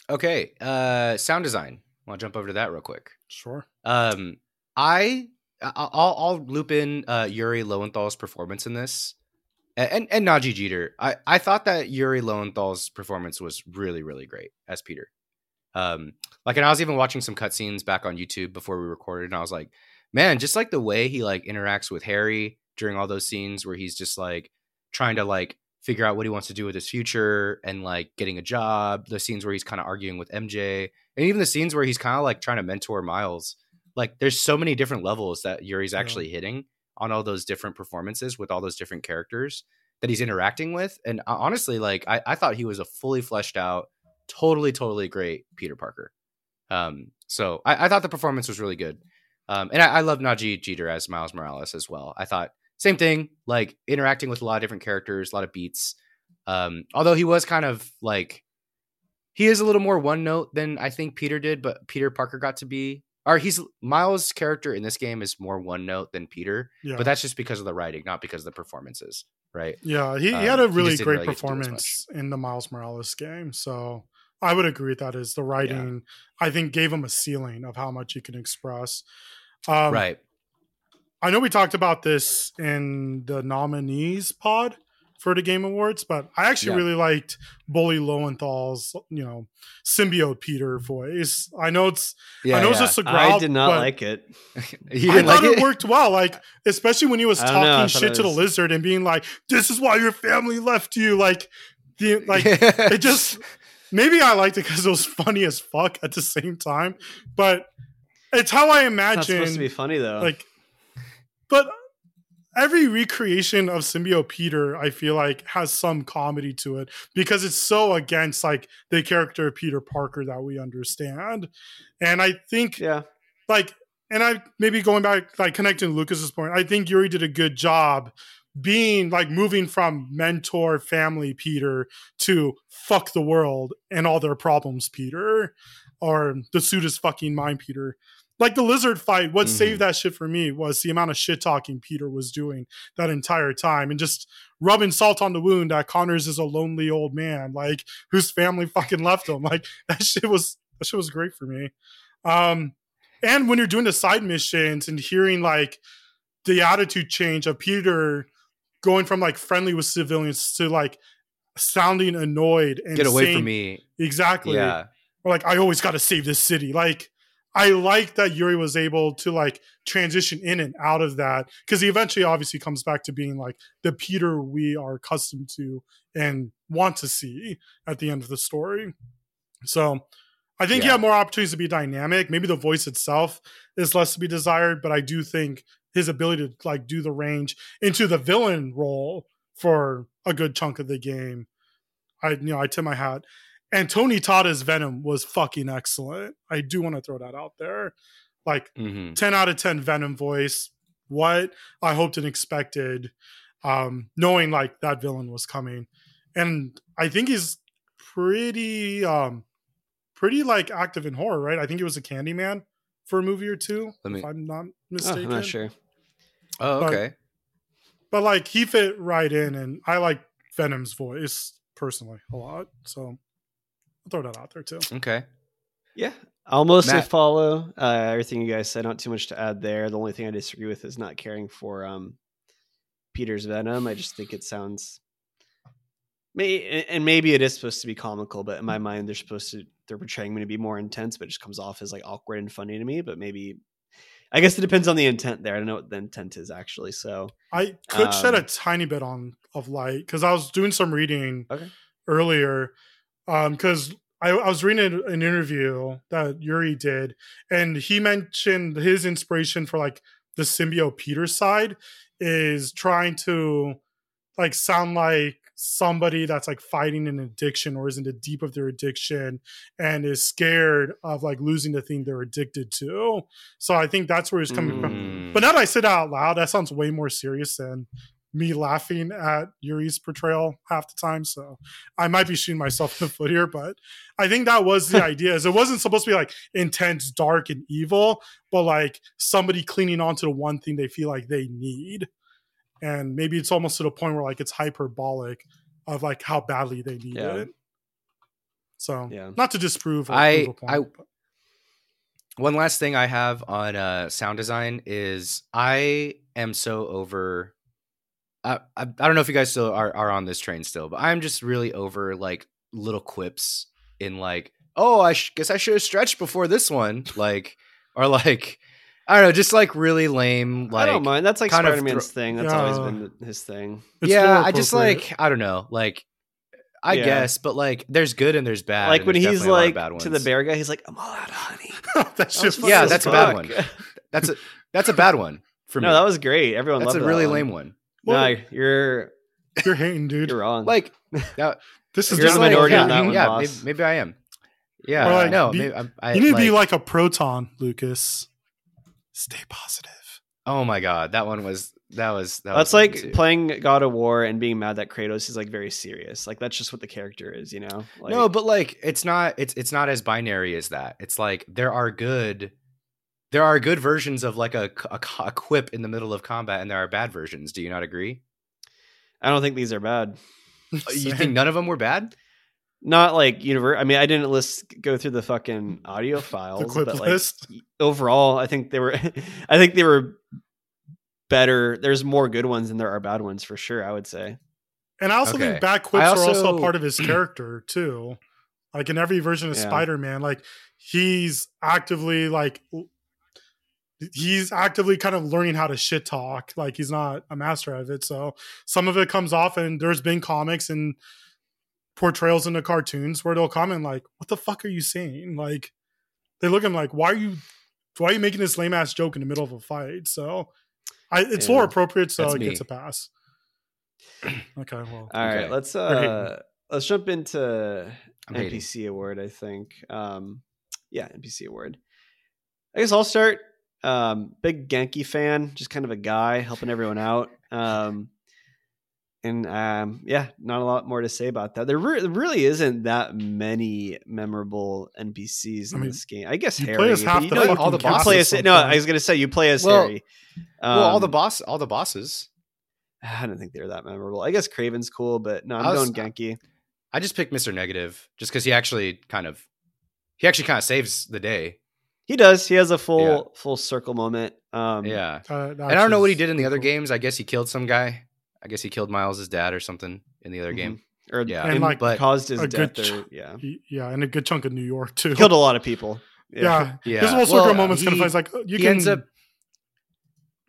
S2: Okay. Uh, sound design. I'll jump over to that real quick.
S3: Sure.
S2: Um, I I- I'll, I'll loop in uh, Yuri Lowenthal's performance in this, A- and and Nadji Jeter. I I thought that Yuri Lowenthal's performance was really really great as Peter. Um, like, and I was even watching some cutscenes back on YouTube before we recorded, and I was like, man, just like the way he like interacts with Harry during all those scenes where he's just like trying to like figure out what he wants to do with his future and like getting a job. The scenes where he's kind of arguing with MJ, and even the scenes where he's kind of like trying to mentor Miles. Like, there's so many different levels that Yuri's
S3: Yeah.
S2: actually hitting on all those different performances with all those different characters that he's interacting with. And uh, honestly, like, I, I thought he was a fully fleshed out, totally, totally great Peter Parker. Um, so I, I thought the performance was really good. Um, and I, I love Nadji Jeter as Miles Morales as well. I thought same thing, like interacting with a lot of different characters, a lot of beats. Um, although he was kind of like he is a little more one note than I think Peter did, but Peter Parker got to be or he's Miles' character in this game is more one note than Peter,
S3: Yeah.
S2: but that's just because of the writing, not because of the performances, right?
S3: yeah, he, he
S2: um,
S3: had a really great
S2: really get to do as
S3: performance in the Miles Morales game. So I would agree with that. Is the writing I think gave him a ceiling of how much he can express. Um,
S2: right.
S3: I know we talked about this in the nominees pod for the Game Awards, but I actually
S2: Yeah.
S3: really liked Yuri Lowenthal's, you know, symbiote Peter voice. I know it's
S2: Yeah,
S3: I know it's just a growl,
S1: I did not like it.
S2: you
S3: I thought
S2: like
S3: it?
S2: it.
S3: worked well, like especially when he was
S1: know,
S3: talking shit
S1: it
S3: to the lizard and being like, "This is why your family left you." Like, the like it just maybe I liked it because it was funny as fuck at the same time, but it's how I
S1: imagine. It's supposed to be funny though.
S3: like but every recreation of symbiote peter i feel like has some comedy to it because it's so against like the character of peter parker that we understand and i think
S1: yeah,
S3: like and i maybe going back like connecting lucas's point i think yuri did a good job being like moving from mentor family peter to fuck the world and all their problems peter or the suit is fucking mine peter. Like the lizard fight what
S2: Mhm.
S3: saved that shit for me was the amount of shit talking peter was doing that entire time and just rubbing salt on the wound that connors is a lonely old man like whose family fucking left him. Like that shit was that shit was great for me. Um and when you're doing the side missions and hearing like the attitude change of peter going from like friendly with civilians to like sounding annoyed and
S2: Get away
S3: saying-
S2: from me.
S3: exactly
S2: Yeah.
S3: or like I always got to save this city. Like I like that Yuri was able to like transition in and out of that because he eventually obviously comes back to being like the Peter we are accustomed to and want to see at the end of the story. So I think he
S2: Yeah.
S3: had more opportunities to be dynamic. Maybe the voice itself is less to be desired, but I do think his ability to like do the range into the villain role for a good chunk of the game. I you know I tip my hat. And Tony Todd as Venom was fucking excellent. I do want to throw that out there. Like
S2: hmm
S3: 10 out of 10 Venom voice. What I hoped and expected, um, knowing like that villain was coming. And I think he's pretty um pretty like active in horror, right? I think he was a Candyman for a movie or two,
S2: me-
S3: if I'm not
S1: Oh,
S3: mistaken.
S1: I'm not sure.
S2: Oh,
S3: But-
S2: okay.
S3: But like he fit right in, and I like Venom's voice personally a lot. So I'll throw that out there too.
S2: Okay.
S1: Yeah, I'll mostly
S2: Matt.
S1: follow uh, everything you guys said. Not too much to add there. The only thing I disagree with is not caring for um, Peter's Venom. I just think it sounds, may and maybe it is supposed to be comical, but in my mind, they're supposed to they're portraying me to be more intense, but it just comes off as like awkward and funny to me. But maybe I guess it depends on the intent there. I don't know what the intent is actually. So
S3: I could shed a
S1: Um,
S3: tiny bit on of light because I was doing some reading
S1: Okay.
S3: earlier. Because I, I was reading an an interview that Yuri did, and he mentioned his inspiration for like the symbiote Peter side is trying to like sound like somebody that's like fighting an addiction or is in the deep of their addiction and is scared of like losing the thing they're addicted to. So I think that's where he's coming from.
S2: Mm.
S3: But now that I that out loud, that sounds way more serious than me laughing at Yuri's portrayal half the time. So I might be shooting myself in the foot here, but I think that was the idea. Is it wasn't supposed to be like intense, dark, and evil, but like somebody clinging on to the one thing they feel like they need. And maybe it's almost to the point where like it's hyperbolic of like how badly they need
S1: Yeah.
S3: it. So
S1: Yeah.
S3: not to disprove or
S2: I-
S3: prove a point,
S2: I-
S3: but-
S2: One last thing I have on uh, sound design is I am so over. I, I I don't know if you guys still are, are on this train still, but I'm just really over like little quips in like, oh, I sh- guess I should have stretched before this one, like, or like, I don't know, just like really lame. Like,
S1: I don't mind. That's like
S2: kind
S1: Spider Man's
S2: thro-
S1: thing. That's always been his thing.
S3: it's
S2: yeah, I just like I don't know, like. I
S1: Yeah.
S2: guess, but like, there's good and there's bad.
S1: like when he's
S2: definitely a lot of
S1: like
S2: bad
S1: to the bear guy, he's like, "I'm all out of honey."
S3: that
S1: That
S3: shit
S1: was
S3: was
S1: funny
S2: Yeah,
S1: as
S2: that's a bad one. That's a that's a bad one for me.
S1: no, that was great. Everyone loved it.
S2: that's a
S1: loved that
S2: really
S1: one.
S2: lame one.
S1: No, you're
S3: You're hating, dude.
S1: you're wrong.
S2: Like
S3: this is
S1: You're
S3: just
S1: the
S3: like,
S1: minority
S2: yeah,
S1: on that one,
S2: Yeah,
S1: boss.
S2: maybe, maybe I am. Yeah,
S3: Or, like,
S2: no,
S3: be-
S2: maybe I, I,
S3: you need to be like a proton, Lucas. Stay positive.
S2: Oh my god, that one was that was that
S1: that's
S2: was
S1: like
S2: too.
S1: playing God of War and being mad that Kratos is like very serious. Like that's just what the character is, you know. Like,
S2: no, but like it's not it's it's not as binary as that. It's like there are good there are good versions of like a, a, a quip in the middle of combat, and there are bad versions. Do you not agree?
S1: I don't think these are bad.
S2: You think none of them were bad?
S1: Not like universe. I mean, I didn't list go through the fucking audio files,
S3: the clip
S1: but like
S3: list?
S1: overall, I think they were. I think they were better. There's more good ones than there are bad ones for sure. I would say.
S3: And I also
S2: Okay.
S3: think bad quips
S2: I
S3: are also
S2: also-
S3: a part of his character too. Like in every version of
S1: Yeah.
S3: Spider-Man, like he's actively like he's actively kind of learning how to shit talk. Like he's not a master of it. So some of it comes off and there's been comics and portrayals in the cartoons where they'll comment like, What the fuck are you saying? Like they look at him like, Why are you why are you making this lame ass joke in the middle of a fight? So I, it's
S1: Yeah.
S3: more appropriate, so it
S2: me.
S3: gets a pass. Okay, well,
S1: All right,
S2: Okay.
S1: let's uh let's jump into
S2: I'm hating.
S1: NPC award. I think. Um, yeah, NPC award. I guess I'll start. Um, big Ganke fan, just kind of a guy helping everyone out. Um, and um, yeah, not a lot more to say about that. There, re- really isn't that many memorable NPCs in
S3: I mean,
S1: this game. I guess
S3: you
S1: Harry.
S3: play as half
S1: you
S3: the
S1: know,
S2: fucking
S1: all the
S2: cast
S1: play as no. I was gonna say you play as
S2: Well-
S1: Harry.
S2: well, all the
S1: Um,
S2: boss, all the bosses.
S1: I don't think they're that memorable. I guess Kraven's cool, but no, I'm
S2: was-
S1: going Ganke.
S2: I just picked Mister Negative just because he actually kind of he actually kind of saves the day.
S1: He does. He has a full
S2: Yeah.
S1: full circle moment. Um,
S2: yeah,
S3: uh,
S2: and I don't know what he did in the other
S3: game.
S2: games. I guess he killed some guy. I guess he killed Miles' dad or something in the other
S1: Mhm.
S2: game.
S1: or
S2: Yeah.
S1: and
S3: And, like,
S2: but
S1: caused his death.
S3: good
S1: Or, yeah,
S3: yeah, and a good chunk of New York too.
S1: killed a lot of people.
S3: Yeah,
S2: Yeah,
S3: his whole circle
S2: Well,
S3: moments kind of feels like uh, you
S2: he
S3: can.
S2: ends up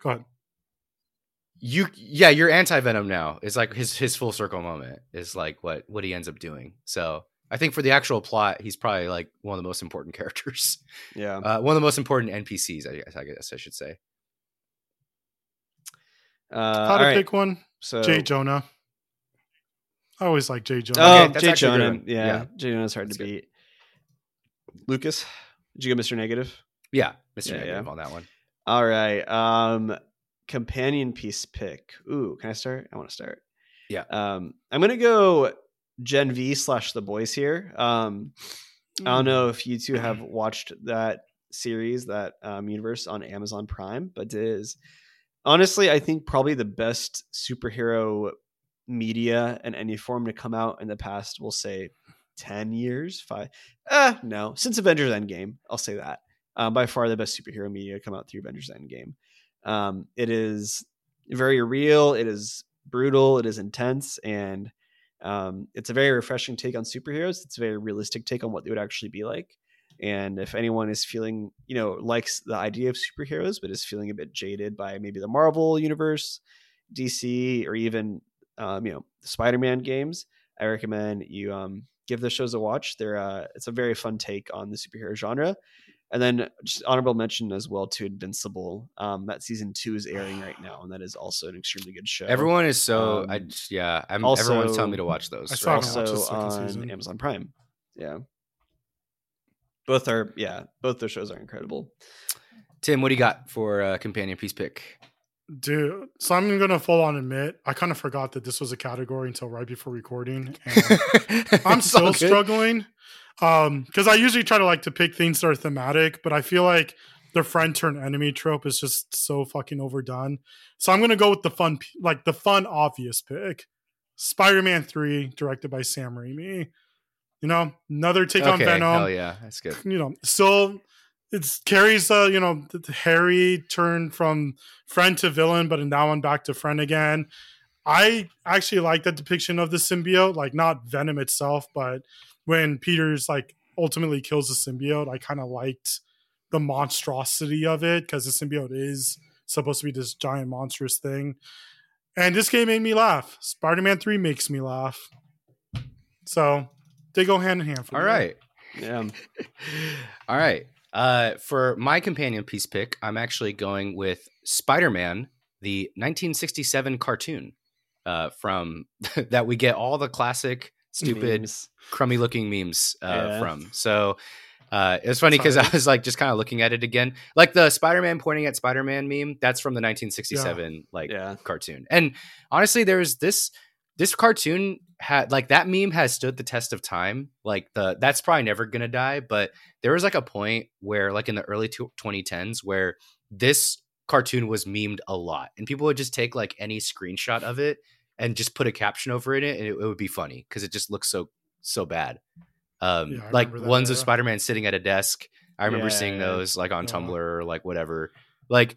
S3: go ahead.
S2: you yeah you're anti venom now It's like his his full circle moment is like what what he ends up doing so i think for the actual plot he's probably like one of the most important characters
S1: yeah.
S2: uh, one of the most important npcs i guess i, guess I should say
S1: Uh,
S3: How to
S1: right.
S3: pick one?
S1: So,
S3: Jay Jonah. I always like Jay Jonah.
S1: oh,
S2: Okay, that's
S1: Jay
S2: actually good
S1: Jonah. Yeah,
S2: Yeah.
S1: Jay Jonah's hard
S2: That's
S1: to
S2: good.
S1: beat. Lucas, did you go Mr. Negative?
S2: yeah mr
S1: Yeah,
S2: negative
S1: yeah.
S2: on that one
S1: All right. Um, companion piece pick. Ooh, can I start? I want to start.
S2: Yeah.
S1: Um, I'm gonna go Gen V slash the boys here. Um, I don't know if you two have watched that series, that um, universe on Amazon Prime, but it is honestly, I think probably the best superhero media in any form to come out in the past, we'll say 10 years, five, uh, no, since Avengers Endgame, I'll say that. Um, by far the best superhero media to come out through Avengers Endgame. Um, it is very real, it is brutal, it is intense, and Um, it's a very refreshing take on superheroes. It's a very realistic take on what they would actually be like. And if anyone is feeling, you know, likes the idea of superheroes, but is feeling a bit jaded by maybe the Marvel universe, DC, or even, um, you know, the Spider-Man games, I recommend you um, give those shows a watch. They're uh, it's a very fun take on the superhero genre. And then just honorable mention as well to Invincible. Um, that season two is airing right now, and that is also an extremely good show.
S2: Everyone is so
S1: Um,
S2: I just, yeah. I'm
S1: also-
S2: everyone's telling me to watch those.
S3: I still
S2: right
S3: haven't
S2: now.
S1: also
S3: the
S1: on
S3: season.
S1: Amazon Prime. Yeah, both are yeah, both those shows are incredible.
S2: Tim, what do you got for uh, companion piece pick?
S3: Dude, so I'm gonna full on admit I kind of forgot that this was a category until right before recording. And I'm still struggling. Um, because I usually try to like to pick things that are thematic, but I feel like the friend turn enemy trope is just so fucking overdone. So I'm gonna go with the fun, like the fun, obvious pick. Spider-Man Three, directed by Sam Raimi. You know, another take on Venom
S2: hell yeah, that's good.
S3: you know, still it's carries uh, you know, the, the Harry turned from friend to villain, but in that one back to friend again. I actually like that depiction of the symbiote, like not Venom itself, but when Peter's like ultimately kills the symbiote, I kind of liked the monstrosity of it because the symbiote is supposed to be this giant monstrous thing. And this game made me laugh. Spider-Man 3 makes me laugh. So they go hand in hand for
S2: All
S3: me.
S2: right.
S1: Yeah,
S2: All right. Uh, for my companion piece pick, I'm actually going with Spider Man, the 1967 cartoon uh, from that we get all the classic, stupid,
S1: Memes.
S2: crummy looking memes uh,
S1: Yeah.
S2: from. So uh, it was funny because I was like just kind of looking at it again. Like the Spider Man pointing at Spider Man meme, that's from the 1967 like
S1: Yeah,
S2: cartoon. And honestly, there's this this cartoon had like that meme has stood the test of time. Like the that's probably never gonna die. But there was like a point where like in the early tw- 2010s where this cartoon was memed a lot, and people would just take like any screenshot of it and just put a caption over it, and it, it would be funny because it just looks so so bad. Um,
S3: Yeah,
S2: like ones of. Spider Man sitting at a desk. I remember seeing those like on
S3: Yeah.
S2: Tumblr or like whatever. Like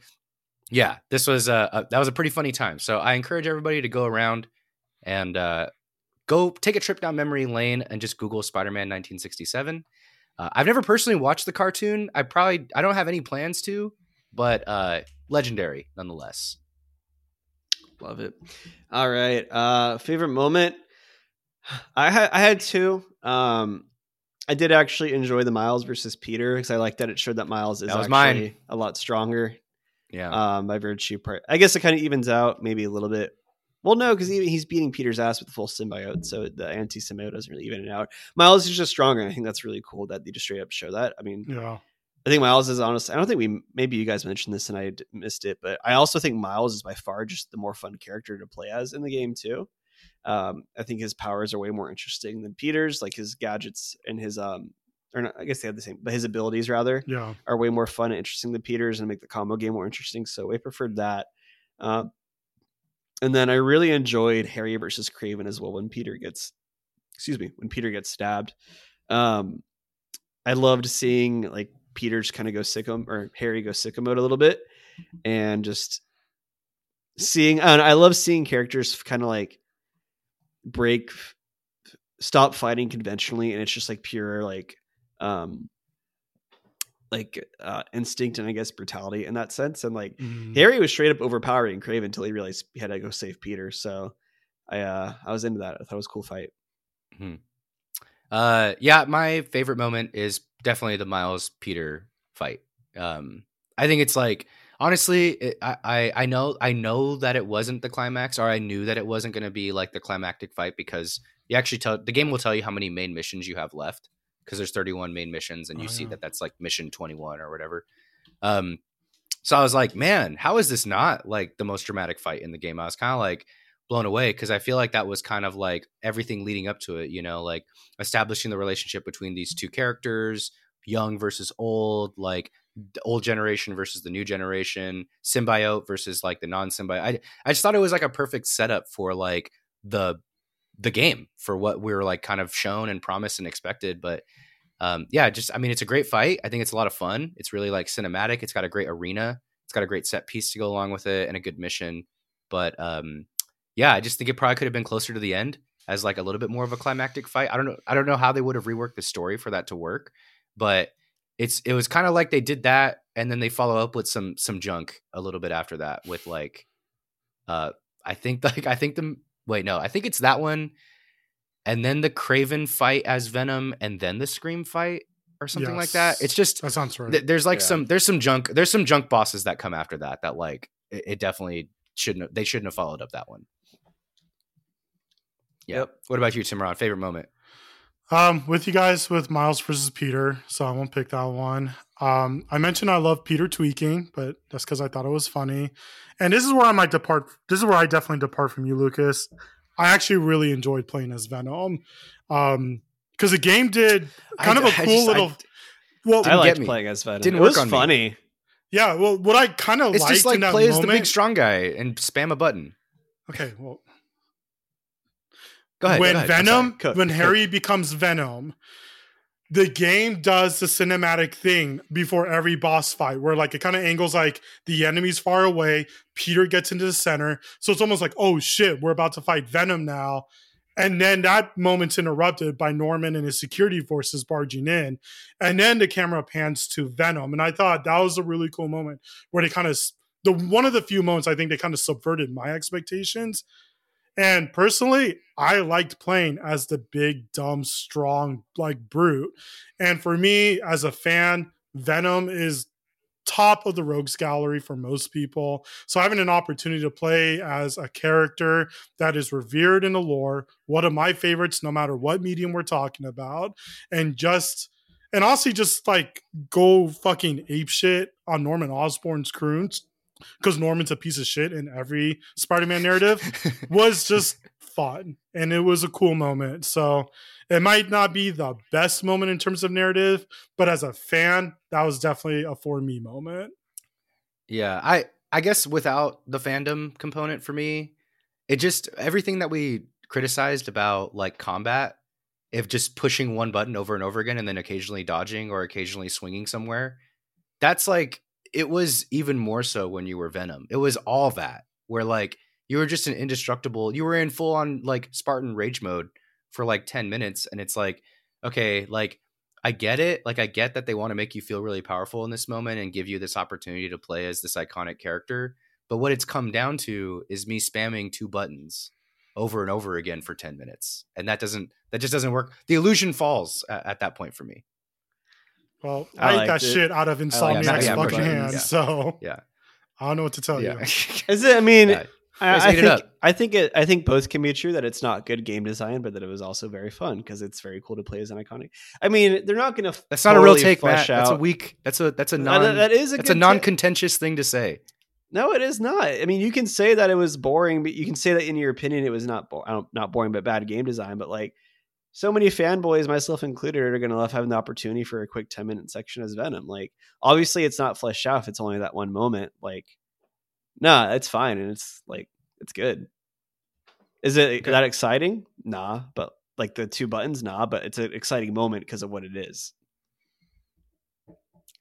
S2: yeah, this was a, a that was a pretty funny time. So I encourage everybody to go around and uh, go take a trip down memory lane and just Google Spider-Man 1967. Uh, I've never personally watched the cartoon. I probably I don't have any plans to, but uh, legendary nonetheless.
S1: love it. All right, uh, favorite moment. I had I had two. Um, I did actually enjoy the Miles versus Peter because I like that it showed that Miles is
S2: That
S1: actually
S2: mine.
S1: a lot stronger
S2: Yeah,
S1: um, by virtue part. I guess it kind of evens out maybe a little bit. Well, no, because he, he's beating Peter's ass with the full symbiote, so the anti symbiote doesn't really even it out. Miles is just stronger. and I think that's really cool that they just straight up show that. I mean,
S3: Yeah.
S1: I think Miles is honest. I don't think we maybe you guys mentioned this and I missed it, but I also think Miles is by far just the more fun character to play as in the game too. Um, I think his powers are way more interesting than Peter's. Like his gadgets and his um, or not, I guess they have the same, but his abilities rather
S3: Yeah.
S1: are way more fun and interesting than Peter's and make the combo game more interesting. So I preferred that. Uh, and then I really enjoyed Harry versus Kraven as well when Peter gets, excuse me, when Peter gets stabbed. Um, I loved seeing like Peter just kind of go sicko or Harry go sicko mode a little bit, and just seeing. And I love seeing characters kind of like break, stop fighting conventionally, and it's just like pure like um like uh instinct and I guess brutality in that sense. And like
S3: Mhm.
S1: Harry was straight up overpowering Kraven until he realized he had to go save Peter. So I uh I was into that. I thought it was a cool fight.
S2: uh, yeah. My favorite moment is definitely the Miles Peter fight. Um, I think it's like honestly, it, I, I I know I know that it wasn't the climax, or I knew that it wasn't going to be like the climactic fight because you actually tell the game will tell you how many main missions you have left because there's 31 main missions and you
S3: Oh,
S2: see
S3: yeah.
S2: that that's like mission 21 or whatever. Um, so I was like, man, how is this not like the most dramatic fight in the game? I was kind of like blown away because I feel like that was kind of like everything leading up to it, you know, like establishing the relationship between these two characters, young versus old, like the old generation versus the new generation, symbiote versus like the non-symbiote. I I just thought it was like a perfect setup for like the the game for what we were like kind of shown and promised and expected. But um, yeah, just I mean, it's a great fight. I think it's a lot of fun. It's really like cinematic. It's got a great arena. It's got a great set piece to go along with it and a good mission. But um, yeah, I just think it probably could have been closer to the end. as like a little bit more of a climactic fight. I don't know. I don't know how they would have reworked the story for that to work, but it's it was kind of like they did that and then they follow up with some some junk a little bit after that with like uh I think like I think the wait no I think it's that one and then the Kraven fight as Venom and then the Scream fight or something like that. It's just
S3: That sounds right.
S2: th- there's like
S1: Yeah.
S2: some there's some junk there's some junk bosses that come after that that like it, it definitely shouldn't have, they shouldn't have followed up that one. Yeah.
S1: Yep.
S2: What about you, Timron? Favorite moment?
S3: Um, with you guys with Miles versus Peter, so I won't pick that one. Um, I mentioned I love Peter tweaking, but that's because I thought it was funny. And this is where I might depart. This is where I definitely depart from you, Lucas. I actually really enjoyed playing as Venom, um, because the game did kind
S2: I-
S3: of a
S2: I
S3: cool
S2: just- I-
S3: little. well,
S1: I
S2: Didn't
S1: liked
S2: get me.
S1: playing as Venom.
S2: Didn't
S1: it
S2: work
S1: was
S2: on me.
S1: funny.
S3: yeah. Well, what I kind of
S2: It's
S3: liked
S2: just like
S3: in that
S2: play as the big strong guy and spam a button.
S3: okay, well,
S2: Go ahead.
S3: when
S2: go ahead.
S3: Venom.
S1: Cook,
S3: when
S1: cook.
S3: Harry becomes Venom, the game does the cinematic thing before every boss fight, where like it kind of angles like the enemy's far away. Peter gets into the center, so it's almost like, oh shit, we're about to fight Venom now. And then that moment's interrupted by Norman and his security forces barging in, and then the camera pans to Venom. And I thought that was a really cool moment where they kind of the one of the few moments I think they kind of subverted my expectations. And personally, I liked playing as the big, dumb, strong, like brute. And for me, as a fan, Venom is top of the rogues gallery for most people. So having an opportunity to play as a character that is revered in the lore, one of my favorites, no matter what medium we're talking about, and just and also just like go fucking ape shit on Norman Osborn's croons because Norman's a piece of shit in every Spider-Man narrative was just fun and it was a cool moment. So it might not be the best moment in terms of narrative, but as a fan, that was definitely a for me moment.
S2: Yeah, I I guess without the fandom component for me, it just everything that we criticized about like combat, if just pushing one button over and over again and then occasionally dodging or occasionally swinging somewhere, that's like it was even more so when you were Venom. It was all that where like you were just an indestructible. You were in full on like Spartan rage mode for like 10 minutes and it's like okay, like I get it. Like I get that they want to make you feel really powerful in this moment and give you this opportunity to play as this iconic character. But what it's come down to is me spamming two buttons over and over again for 10 minutes. And that doesn't that just doesn't work. The illusion falls at, at that point for me.
S3: Well,
S1: I
S3: I, ate that
S1: it.
S3: shit out of
S1: liked
S3: Insomniac's
S2: it. Yeah,
S3: fucking
S2: yeah,
S3: hands.
S2: yeah.
S3: So
S2: Yeah.
S3: I don't know what to tell
S2: Yeah.
S3: you.
S1: Is it? I mean,
S2: Yeah. Guys,
S1: I, I
S2: ate it
S1: think. I think it. I think both can be true. That it's not good game design, but that it was also very fun because it's very cool to play as an iconic. I mean, they're not going to.
S2: That's not a real take, Matt. That's a weak that's a that's a non
S1: that is a
S2: that's a non
S1: take.
S2: contentious thing to say.
S1: No, it is not. I mean, you can say that it was boring, but you can say that in your opinion it was not bo- I don't- not boring, but bad game design. But like, so many fanboys, myself included, are going to love having the opportunity for a quick ten minute section as Venom. Like, obviously, it's not fleshed out. If it's only that one moment, like, nah, it's fine, and it's like it's good. Is it
S2: Okay.
S1: that exciting? Nah, but like the two buttons, nah, but it's an exciting moment because of what it is.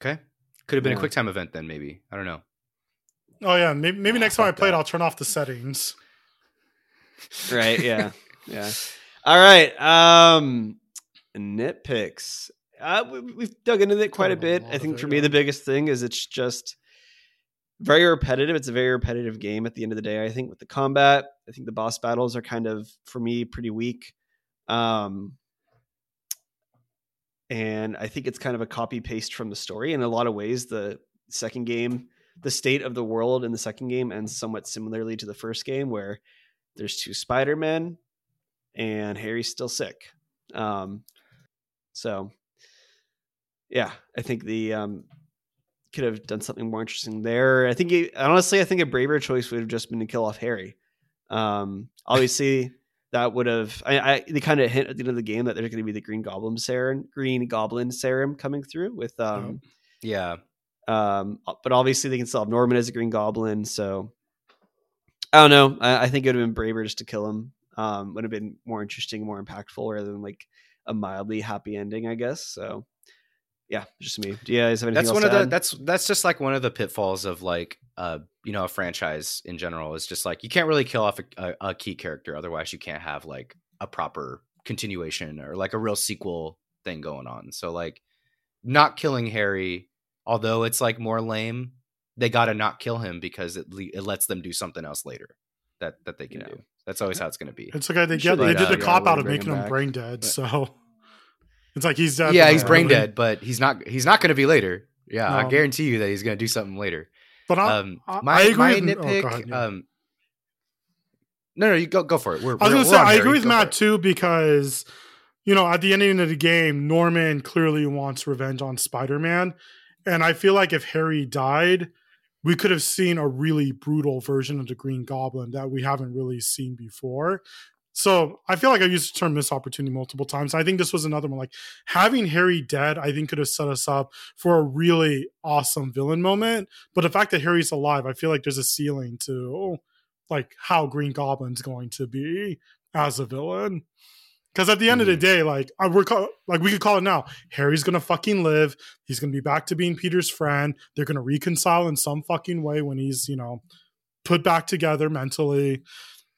S2: Okay. Could have been
S1: Yeah.
S2: a quick time event then, maybe. I don't know.
S3: Oh yeah, maybe, maybe
S2: Ah,
S3: next time I
S2: fuck
S3: play it. I'll turn off the settings.
S1: right yeah yeah all right um nitpicks. Uh we, we've dug into it quite a bit. i think for me the biggest thing is it's just very repetitive. It's a very repetitive game at the end of the day i think with the combat. I think the boss battles are kind of for me pretty weak. Um and i think it's kind of a copy paste from the story. In a lot of ways the second game the state of the world in the second game ends somewhat similarly to the first game where there's two spider-men and harry's still sick um so yeah i think the um could have done something more interesting there i think it, honestly i think a braver choice would have just been to kill off harry um obviously that would have I, I they kind of hint at the end of the game that there's going to be the green goblin serum green goblin serum coming through with um
S2: Yeah.
S1: um, but obviously they can still have Norman as a Green Goblin. So I don't know. I, I think it would have been braver just to kill him. Um, would have been more interesting, more impactful, rather than like a mildly happy ending, I guess. So yeah, just me. Do you guys have anything
S2: that's one of the
S1: add?
S2: that's that's just like one of the pitfalls of like uh you know a franchise in general is just like you can't really kill off a, a, a key character otherwise you can't have like a proper continuation or like a real sequel thing going on. So like not killing Harry, although it's like more lame, they got to not kill him because it le- it lets them do something else later that that they can
S1: Yeah.
S2: do. That's always how it's going to be.
S3: It's okay. They get
S2: they
S3: they did
S2: got-
S3: the cop out of making
S1: him
S3: him brain dead.
S2: But-
S3: So it's like he's dead.
S2: yeah, he's brain
S3: really.
S2: dead, but he's not he's not going to be later. Yeah, I guarantee you that he's going to do something later.
S3: But I,
S2: Um,
S3: I-
S2: my
S3: I agree
S2: my
S3: with- oh,
S2: nitpick.
S3: ahead, yeah.
S2: um, no, no, you go go for it. We're,
S3: I was gonna say I
S2: Harry.
S3: agree with
S2: Go
S3: Matt too because you know at the ending of the game, Norman clearly wants revenge on Spider-Man, and I feel like if Harry died, we could have seen a really brutal version of the Green Goblin that we haven't really seen before. So I feel like I used the term missed opportunity multiple times. I think this was another one. Like having Harry dead, I think could have set us up for a really awesome villain moment. But the fact that Harry's alive, I feel like there's a ceiling to like how Green Goblin's going to be as a villain. Because at the end of the
S2: Mhm.
S3: day, like I we're call, like we could call it now. Harry's gonna fucking live. He's gonna be back to being Peter's friend. They're gonna reconcile in some fucking way when he's you know put back together mentally.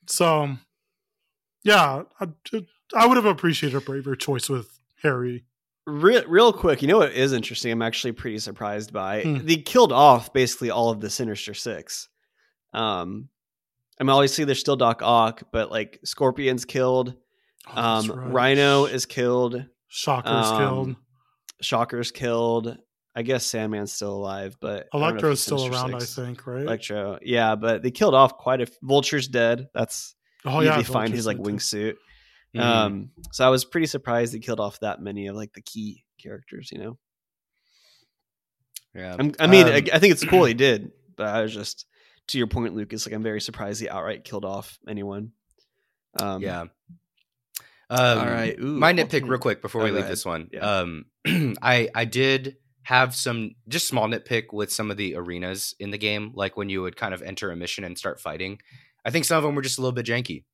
S3: So yeah, I, I would have appreciated a braver choice with Harry.
S1: Real, real quick, you know what is interesting? I'm actually pretty surprised by.
S3: Hmm.
S1: They killed off basically all of the Sinister Six. Um, I mean, obviously there's still Doc Ock, but like Scorpion's killed.
S3: Oh,
S1: Um,
S3: right.
S1: Rhino is killed.
S3: Shocker's
S1: um,
S3: killed.
S1: Shocker's killed. I guess Sandman's still alive, but I don't know if
S3: Electro's still
S1: Sinister
S3: around,
S1: Six.
S3: I think, right?
S1: Electro, yeah, but they killed off quite a. Vulture's dead. That's
S3: oh
S1: easy
S3: yeah,
S1: to find his like
S3: Vulture's dead, too.
S1: wingsuit.
S2: Mhm.
S1: Um, so I was pretty surprised they killed off that many of like the key characters. You know,
S2: yeah.
S1: I'm, I mean,
S2: Um,
S1: I, I think it's cool he did, but I was just to your point, Lucas. Like, I'm very surprised he outright killed off anyone. Um,
S2: yeah. Um,
S1: all right. Ooh,
S2: my nitpick, real quick, before
S1: Oh,
S2: we leave
S1: ahead.
S2: this one.
S1: Yeah.
S2: Um, I I did have some just small nitpick with some of the arenas in the game, like when you would kind of enter a mission and start fighting. I think some of them were just a little bit janky.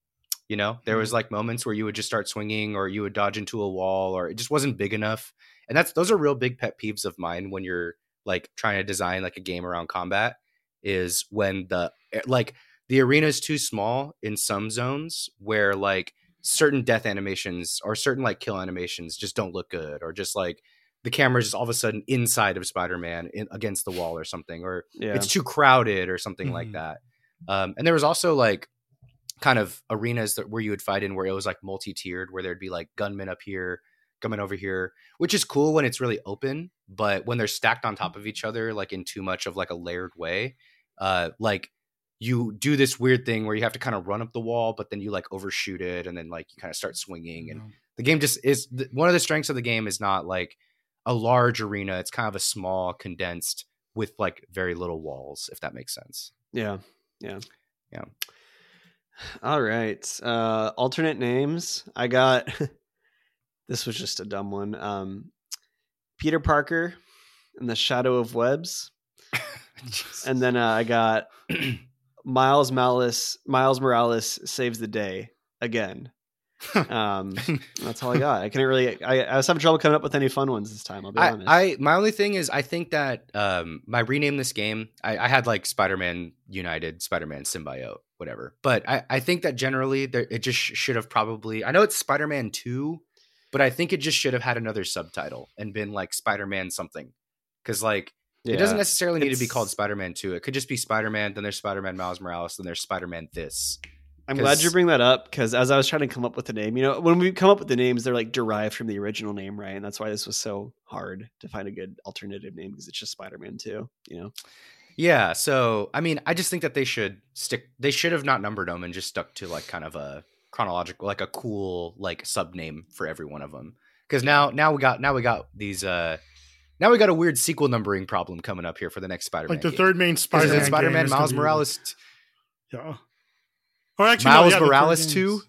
S2: You know, there
S1: Mm-hmm.
S2: was like moments where you would just start swinging, or you would dodge into a wall, or it just wasn't big enough. And that's those are real big pet peeves of mine when you're like trying to design like a game around combat. Is when the eh, like the arena is too small in some zones where like certain death animations or certain like kill animations just don't look good or just like the camera's just all of a sudden inside of spider-man in, against the wall or something or
S1: Yeah.
S2: it's too crowded or something like
S3: Mhm.
S2: that um, and there was also like kind of arenas that where you would fight in where it was like multi-tiered where there'd be like gunmen up here gunmen over here which is cool when it's really open but when they're stacked on top of each other like in too much of like a layered way uh like you do this weird thing where you have to kind of run up the wall but then you like overshoot it and then like you kind of start swinging and
S3: Yeah.
S2: the game just is one of the strengths of the game is not like a large arena it's kind of a small condensed with like very little walls if that makes sense
S1: Yeah. Yeah.
S2: Yeah.
S1: All right. Uh alternate names. I got this was just a dumb one. Um Peter Parker and the Shadow of Webs. And then uh, I got Miles Malice Miles Morales saves the day again. Um that's all I got. I couldn't really I, I was having trouble coming up with any fun ones this time, I'll be
S2: I,
S1: honest.
S2: I my only thing is I think that um my rename this game I, I had like Spider-Man United, Spider-Man Symbiote, whatever. But I, I think that generally there, it just sh- should have probably I know it's Spider-Man 2, but I think it just should have had another subtitle and been like Spider-Man something. Cuz like it doesn't
S1: Yeah.
S2: necessarily need to be called Spider-Man 2. It could just be Spider-Man, then there's Spider-Man Miles Morales, then there's Spider-Man this.
S1: I'm glad you bring that up because as I was trying to come up with the name, you know, when we come up with the names, they're like derived from the original name, right? And that's why this was so hard to find a good alternative name because it's just Spider-Man 2, you know?
S2: Yeah, so I mean, I just think that they should stick. They should have not numbered them and just stuck to like kind of a chronological, like a cool like sub name for every one of them. Because now, now we got now we got these. uh Now we got a weird sequel numbering problem coming up here for the next Spider-Man.
S3: like the
S2: game.
S3: third main Spider-Man.
S2: it's Spider-Man
S3: game
S2: Miles
S3: be-
S2: Morales. t-
S3: Yeah. Or actually,
S2: Miles
S3: no, yeah,
S2: Morales
S3: game's-
S2: 2?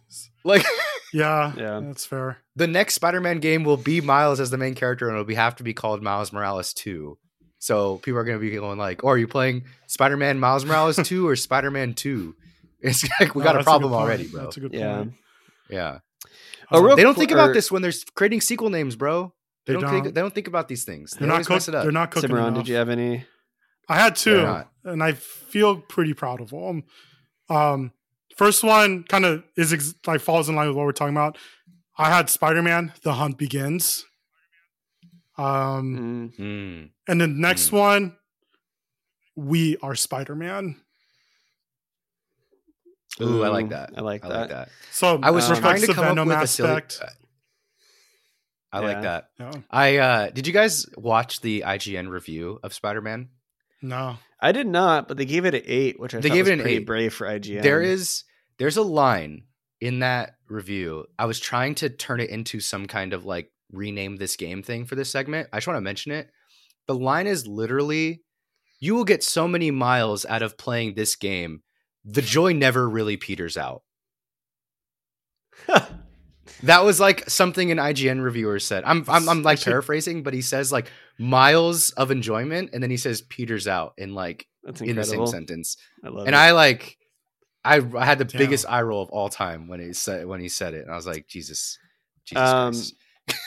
S2: Like
S3: Yeah,
S1: Yeah.
S3: that's fair.
S2: the next Spider-Man game will be Miles as the main character, and it'll be have to be called Miles Morales Two. So people are going to be going like, "Oh, are you playing Spider-Man Miles Morales Two or Spider-Man Two? It's like we
S3: No,
S2: got a problem
S3: good point.
S2: already, bro.
S3: That's a good
S1: Yeah.
S3: point.
S2: Yeah.
S1: Oh,
S3: Um,
S2: they don't think about this when they're creating sequel names, bro. They,
S3: They
S2: don't, think
S3: don't.
S2: they don't think about these things. They
S3: they're not
S2: always mess
S3: cook,
S2: it up.
S3: They're not cooking
S1: Cimarron,
S3: enough.
S1: did you have any?
S3: I had two, and I feel pretty proud of them. Um, first one kind of is ex- like falls in line with what we're talking about. I had Spider Man: The Hunt Begins. Um,
S1: Mm.
S2: Mm.
S3: and the next
S2: Mm.
S3: one, we are Spider Man.
S2: Ooh, I like that.
S1: I like
S2: I
S1: that.
S2: like that.
S3: So
S2: I was
S1: Um,
S2: trying to
S3: the
S2: come up
S3: Venom
S2: with a silly.
S3: Aspect.
S2: I
S1: Yeah.
S2: like that.
S3: Yeah.
S2: I uh did you guys watch the IGN review of Spider-Man?
S3: No.
S1: I did not, but they gave it an eight, which I
S2: They
S1: thought
S2: gave
S1: was
S2: it an
S1: pretty
S2: eight.
S1: brave for IGN.
S2: There is there's a line in that review. I was trying to turn it into some kind of like rename this game thing for this segment. I just want to mention it. The line is literally you will get so many miles out of playing this game. The joy never really peters out. That was like something an IGN reviewer said. I'm I'm, I'm like paraphrasing, but he says like miles of enjoyment, and then he says peters out in like in the same sentence.
S1: I love
S2: And
S1: it.
S2: I like, I, I had the
S3: Damn.
S2: biggest eye roll of all time when he said when he said it, and I was like, Jesus, Jesus
S1: Um,
S2: Christ.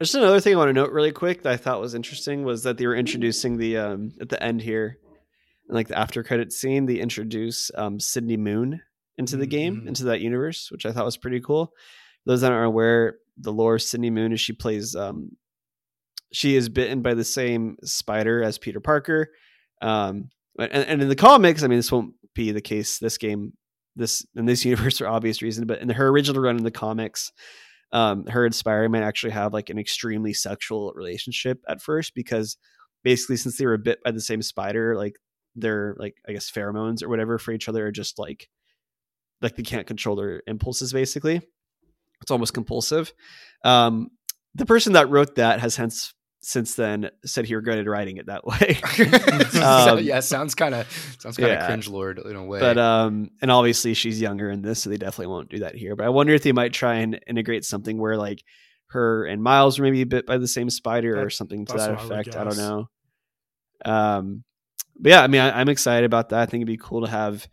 S1: Just another thing I want to note really quick that I thought was interesting was that they were introducing the um at the end here, like the after credit scene, they introduce um Cindy Moon into the game,
S3: Mhm.
S1: into that universe, which I thought was pretty cool. Those that aren't aware, the lore of Cindy Moon is she plays um she is bitten by the same spider as Peter Parker. Um and, and in the comics, I mean this won't be the case this game this in this universe for obvious reason, but in her original run in the comics, um, her and Spider-Man actually have like an extremely sexual relationship at first because basically since they were bit by the same spider, like their like I guess pheromones or whatever for each other are just like like they can't control their impulses basically. It's almost compulsive. Um, the person that wrote that has hence since then said he regretted writing it that way. Um,
S2: yeah, sounds kind of sounds kind of
S1: yeah.
S2: cringe lord in a way.
S1: But um, and obviously she's younger in this, so they definitely won't do that here. But I wonder if they might try and integrate something where like her and Miles were maybe bit by the same spider or something to that
S3: what I
S1: effect. I, don't know. Um, but yeah, I mean, I, I'm excited about that. I think it'd be cool to have.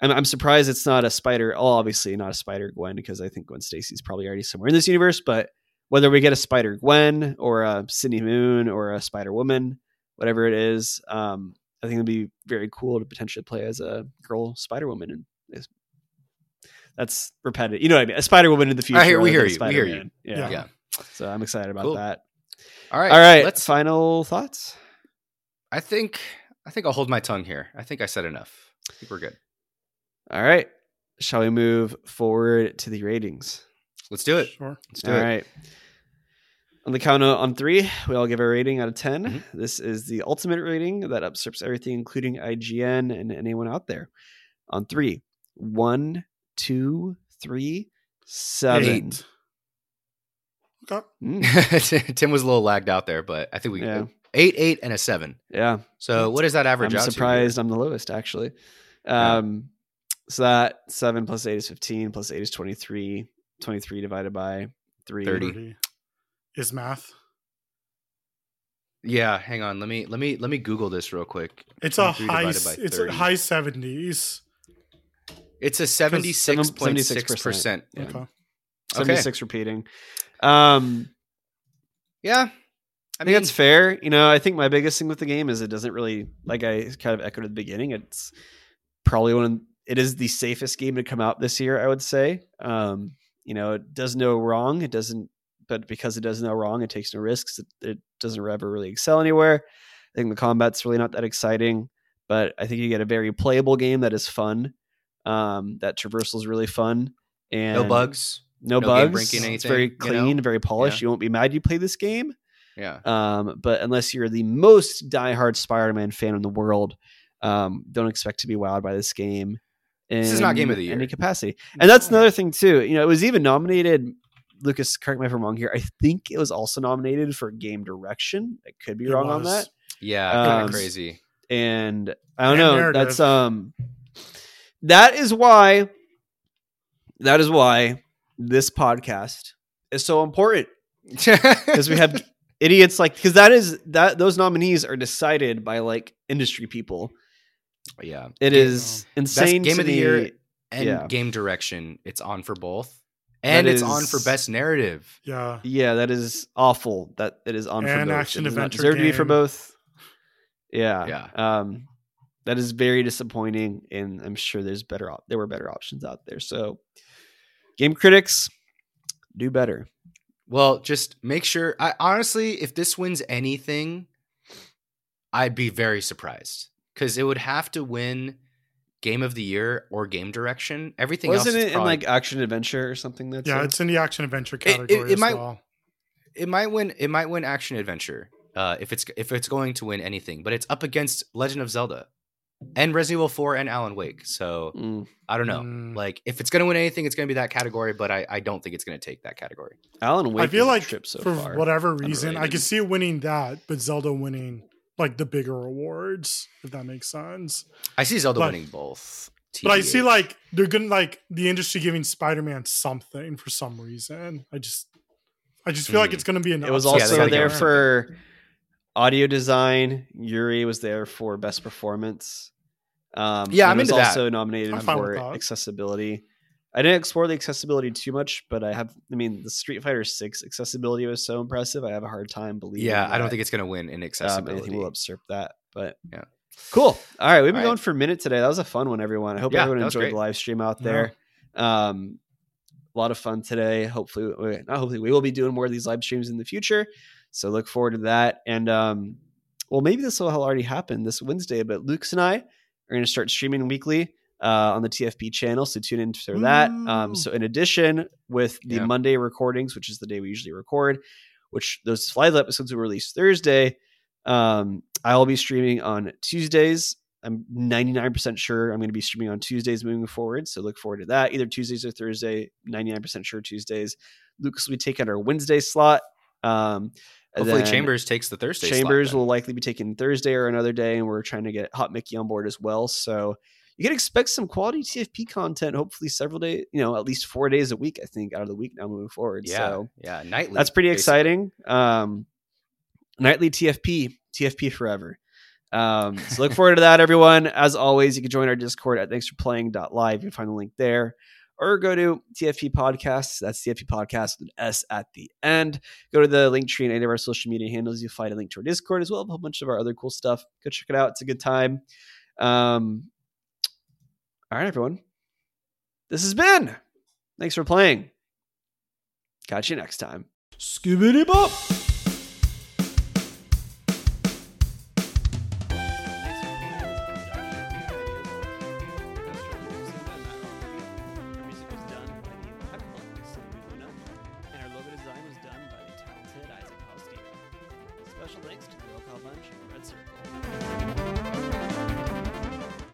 S1: I'm, I'm surprised it's not a spider. Oh, obviously not a spider Gwen because I think Gwen Stacy's probably already somewhere in this universe. But whether we get a Spider Gwen or a Cindy Moon or a Spider Woman, whatever it is, um, I think it'd be very cool to potentially play as a girl Spider Woman. And that's repetitive. You know what I mean? A Spider Woman in the future.
S2: I hear- we
S1: rather
S2: hear
S1: than
S2: you, we hear
S1: Spider-Man. Yeah.
S3: Yeah.
S2: yeah.
S1: So I'm excited about
S2: Cool.
S1: that.
S2: All right.
S1: All right.
S2: Let's.
S1: final thoughts.
S2: I think. I think I'll hold my tongue here. I think I said enough. I think we're good.
S1: All right. Shall we move forward to the ratings?
S2: Let's do it.
S3: Sure.
S2: Let's do
S1: All
S2: it.
S1: right. On the count of on three, we all give a rating out of 10.
S2: Mhm.
S1: This is the ultimate rating that usurps everything, including IGN and anyone out there. On three, one, two, three, seven.
S3: Eight. Okay.
S1: Mm,
S2: Tim was a little lagged out there, but I think we
S1: Yeah.
S2: eight, eight, and a seven.
S1: yeah.
S2: So what is that average
S1: I'm
S2: out
S1: surprised I'm the lowest, actually. Um, So that seven plus eight is 15, plus eight is 23. 23 divided by three.
S2: 30.
S3: 30 is math.
S2: Yeah, hang on. Let me let me let me Google this real quick.
S3: It's a high. It's a high seventies.
S2: It's a seventy six point six
S1: 76%.
S2: percent.
S1: Yeah.
S3: Okay.
S1: 76 repeating. Um,
S2: Yeah,
S1: I think that's fair. You know, I think my biggest thing with the game is it doesn't really, like I kind of echoed at the beginning, it's probably one of, it is the safest game to come out this year, I would say. Um, you know, it does no wrong. It doesn't, but because it does no wrong, it takes no risks. It, it doesn't ever really excel anywhere. I think the combat's really not that exciting, but I think you get a very playable game that is fun. Um, that traversal is really fun. And
S2: no bugs.
S1: no,
S2: no
S1: bugs.
S2: breaking
S1: It's very
S2: anything, you know?
S1: clean, very polished.
S2: Yeah.
S1: You won't be mad you play this game.
S2: Yeah,
S1: Um, but unless you're the most diehard Spider-Man fan in the world, um, don't expect to be wowed by this game.
S2: This is not
S1: in
S2: game of the year.
S1: Any capacity, and that's another thing too. You know, it was even nominated. Lucas, correct me if I'm wrong here. I think it was also nominated for game direction. I could be
S3: It
S1: wrong on that.
S2: yeah, kind
S1: Um,
S2: of crazy.
S1: And I don't
S3: And
S1: know.
S3: narrative.
S1: That's um, that is why. That is why this podcast is so important because we have idiots like because that is that those nominees are decided by like industry people.
S2: Yeah,
S1: It
S3: Game-
S1: is insane.
S2: game
S1: to
S2: of the
S1: me.
S2: year and
S1: Yeah.
S2: game direction. It's on for both, and
S1: That
S2: it's on for best narrative.
S3: Yeah.
S1: Yeah, that is awful. That it is on for
S3: And
S1: both.
S3: action
S1: it does not
S3: adventure
S1: deserve to be for both. Yeah,
S2: Yeah.
S1: Um, that is very disappointing, and I'm sure there's better. Op- there were better options out there. So, game critics, do better.
S2: Well, just make sure. I honestly, if this wins anything, I'd be very surprised because it would have to win game of the year or game direction. Everything
S1: Wasn't
S2: else
S1: it
S2: is
S1: in
S2: probably,
S1: like action adventure or something? That's
S3: Yeah,
S1: it?
S3: it's in the action adventure
S2: it-
S3: category
S2: it
S3: as
S2: might-
S3: well.
S2: it might win. It might win action adventure. Uh, if it's if it's going to win anything, but it's up against Legend of Zelda and Resident Evil 4 and Alan Wake. So
S1: Mm.
S2: I don't know.
S3: Mm.
S2: Like if it's going to win anything, it's going to be that category. But I, I don't think it's going to take that category.
S1: Alan Wake.
S3: I feel
S1: is a
S3: like
S1: trip so
S3: for
S1: far.
S3: whatever reason, I
S1: Underrated.
S3: could see it winning that, but Zelda winning like the bigger awards, if that makes sense.
S2: I see Zelda
S3: But-
S2: winning both.
S3: But I see like they're gonna like the industry giving Spider-Man something for some reason. I just I just feel like
S2: Mm.
S3: it's gonna be an
S1: It was
S3: upset
S2: Yeah,
S1: also there for audio design. Yuri was there for best performance. Um,
S2: Yeah, I'm
S1: was
S2: into that.
S1: also nominated
S3: I'm
S1: for
S3: with that.
S1: accessibility. I didn't explore the accessibility too much, but I have. I mean, the Street Fighter Six accessibility was so impressive. I have a hard time believing.
S2: yeah, I don't think it's going to win in
S1: um,
S2: accessibility.
S1: we'll usurp that. But
S2: Yeah.
S1: cool. All right, we've been
S2: All right.
S1: going for a minute today. That was a fun one, everyone. I hope
S2: Yeah,
S1: everyone enjoyed the live stream out
S3: Yeah.
S1: there. Um, a lot of fun today. Hopefully, we- not hopefully, we will be doing more of these live streams in the future. So look forward to that. And um, well, maybe this will already happen this Wednesday. But Lucas and I are going to start streaming weekly uh, on the TFP channel. So tune in for that. Um, so in addition, with the
S2: Yeah.
S1: Monday recordings, which is the day we usually record, which those live episodes will release Thursday. Um, I will be streaming on Tuesdays. I'm 99% sure I'm going to be streaming on Tuesdays moving forward. So look forward to that. Either Tuesdays or Thursday. 99% sure Tuesdays. Lucas will be taking our Wednesday slot. Um,
S2: Hopefully, Chambers takes the Thursday.
S1: Chambers
S2: then.
S1: will likely be taking Thursday or another day, and we're trying to get Hot Mickey on board as well. So you can expect some quality TFP content. Hopefully, several days, you know, at least four days a week. I think out of the week now moving forward.
S2: Yeah,
S1: So
S2: yeah, nightly.
S1: that's pretty
S2: basically.
S1: exciting. Um, nightly TFP, TFP forever. Um, so look forward to that, everyone. As always, you can join our Discord at thanks for playing.live. You can find the link there. Or go to TFP Podcasts. That's TFP Podcast with an S at the end. Go to the link tree and any of our social media handles. You'll find a link to our Discord as well a whole bunch of our other cool stuff. Go check it out. It's a good time. Um, all right, everyone. This has been. Thanks for playing. Catch you next time. Skibbity bop.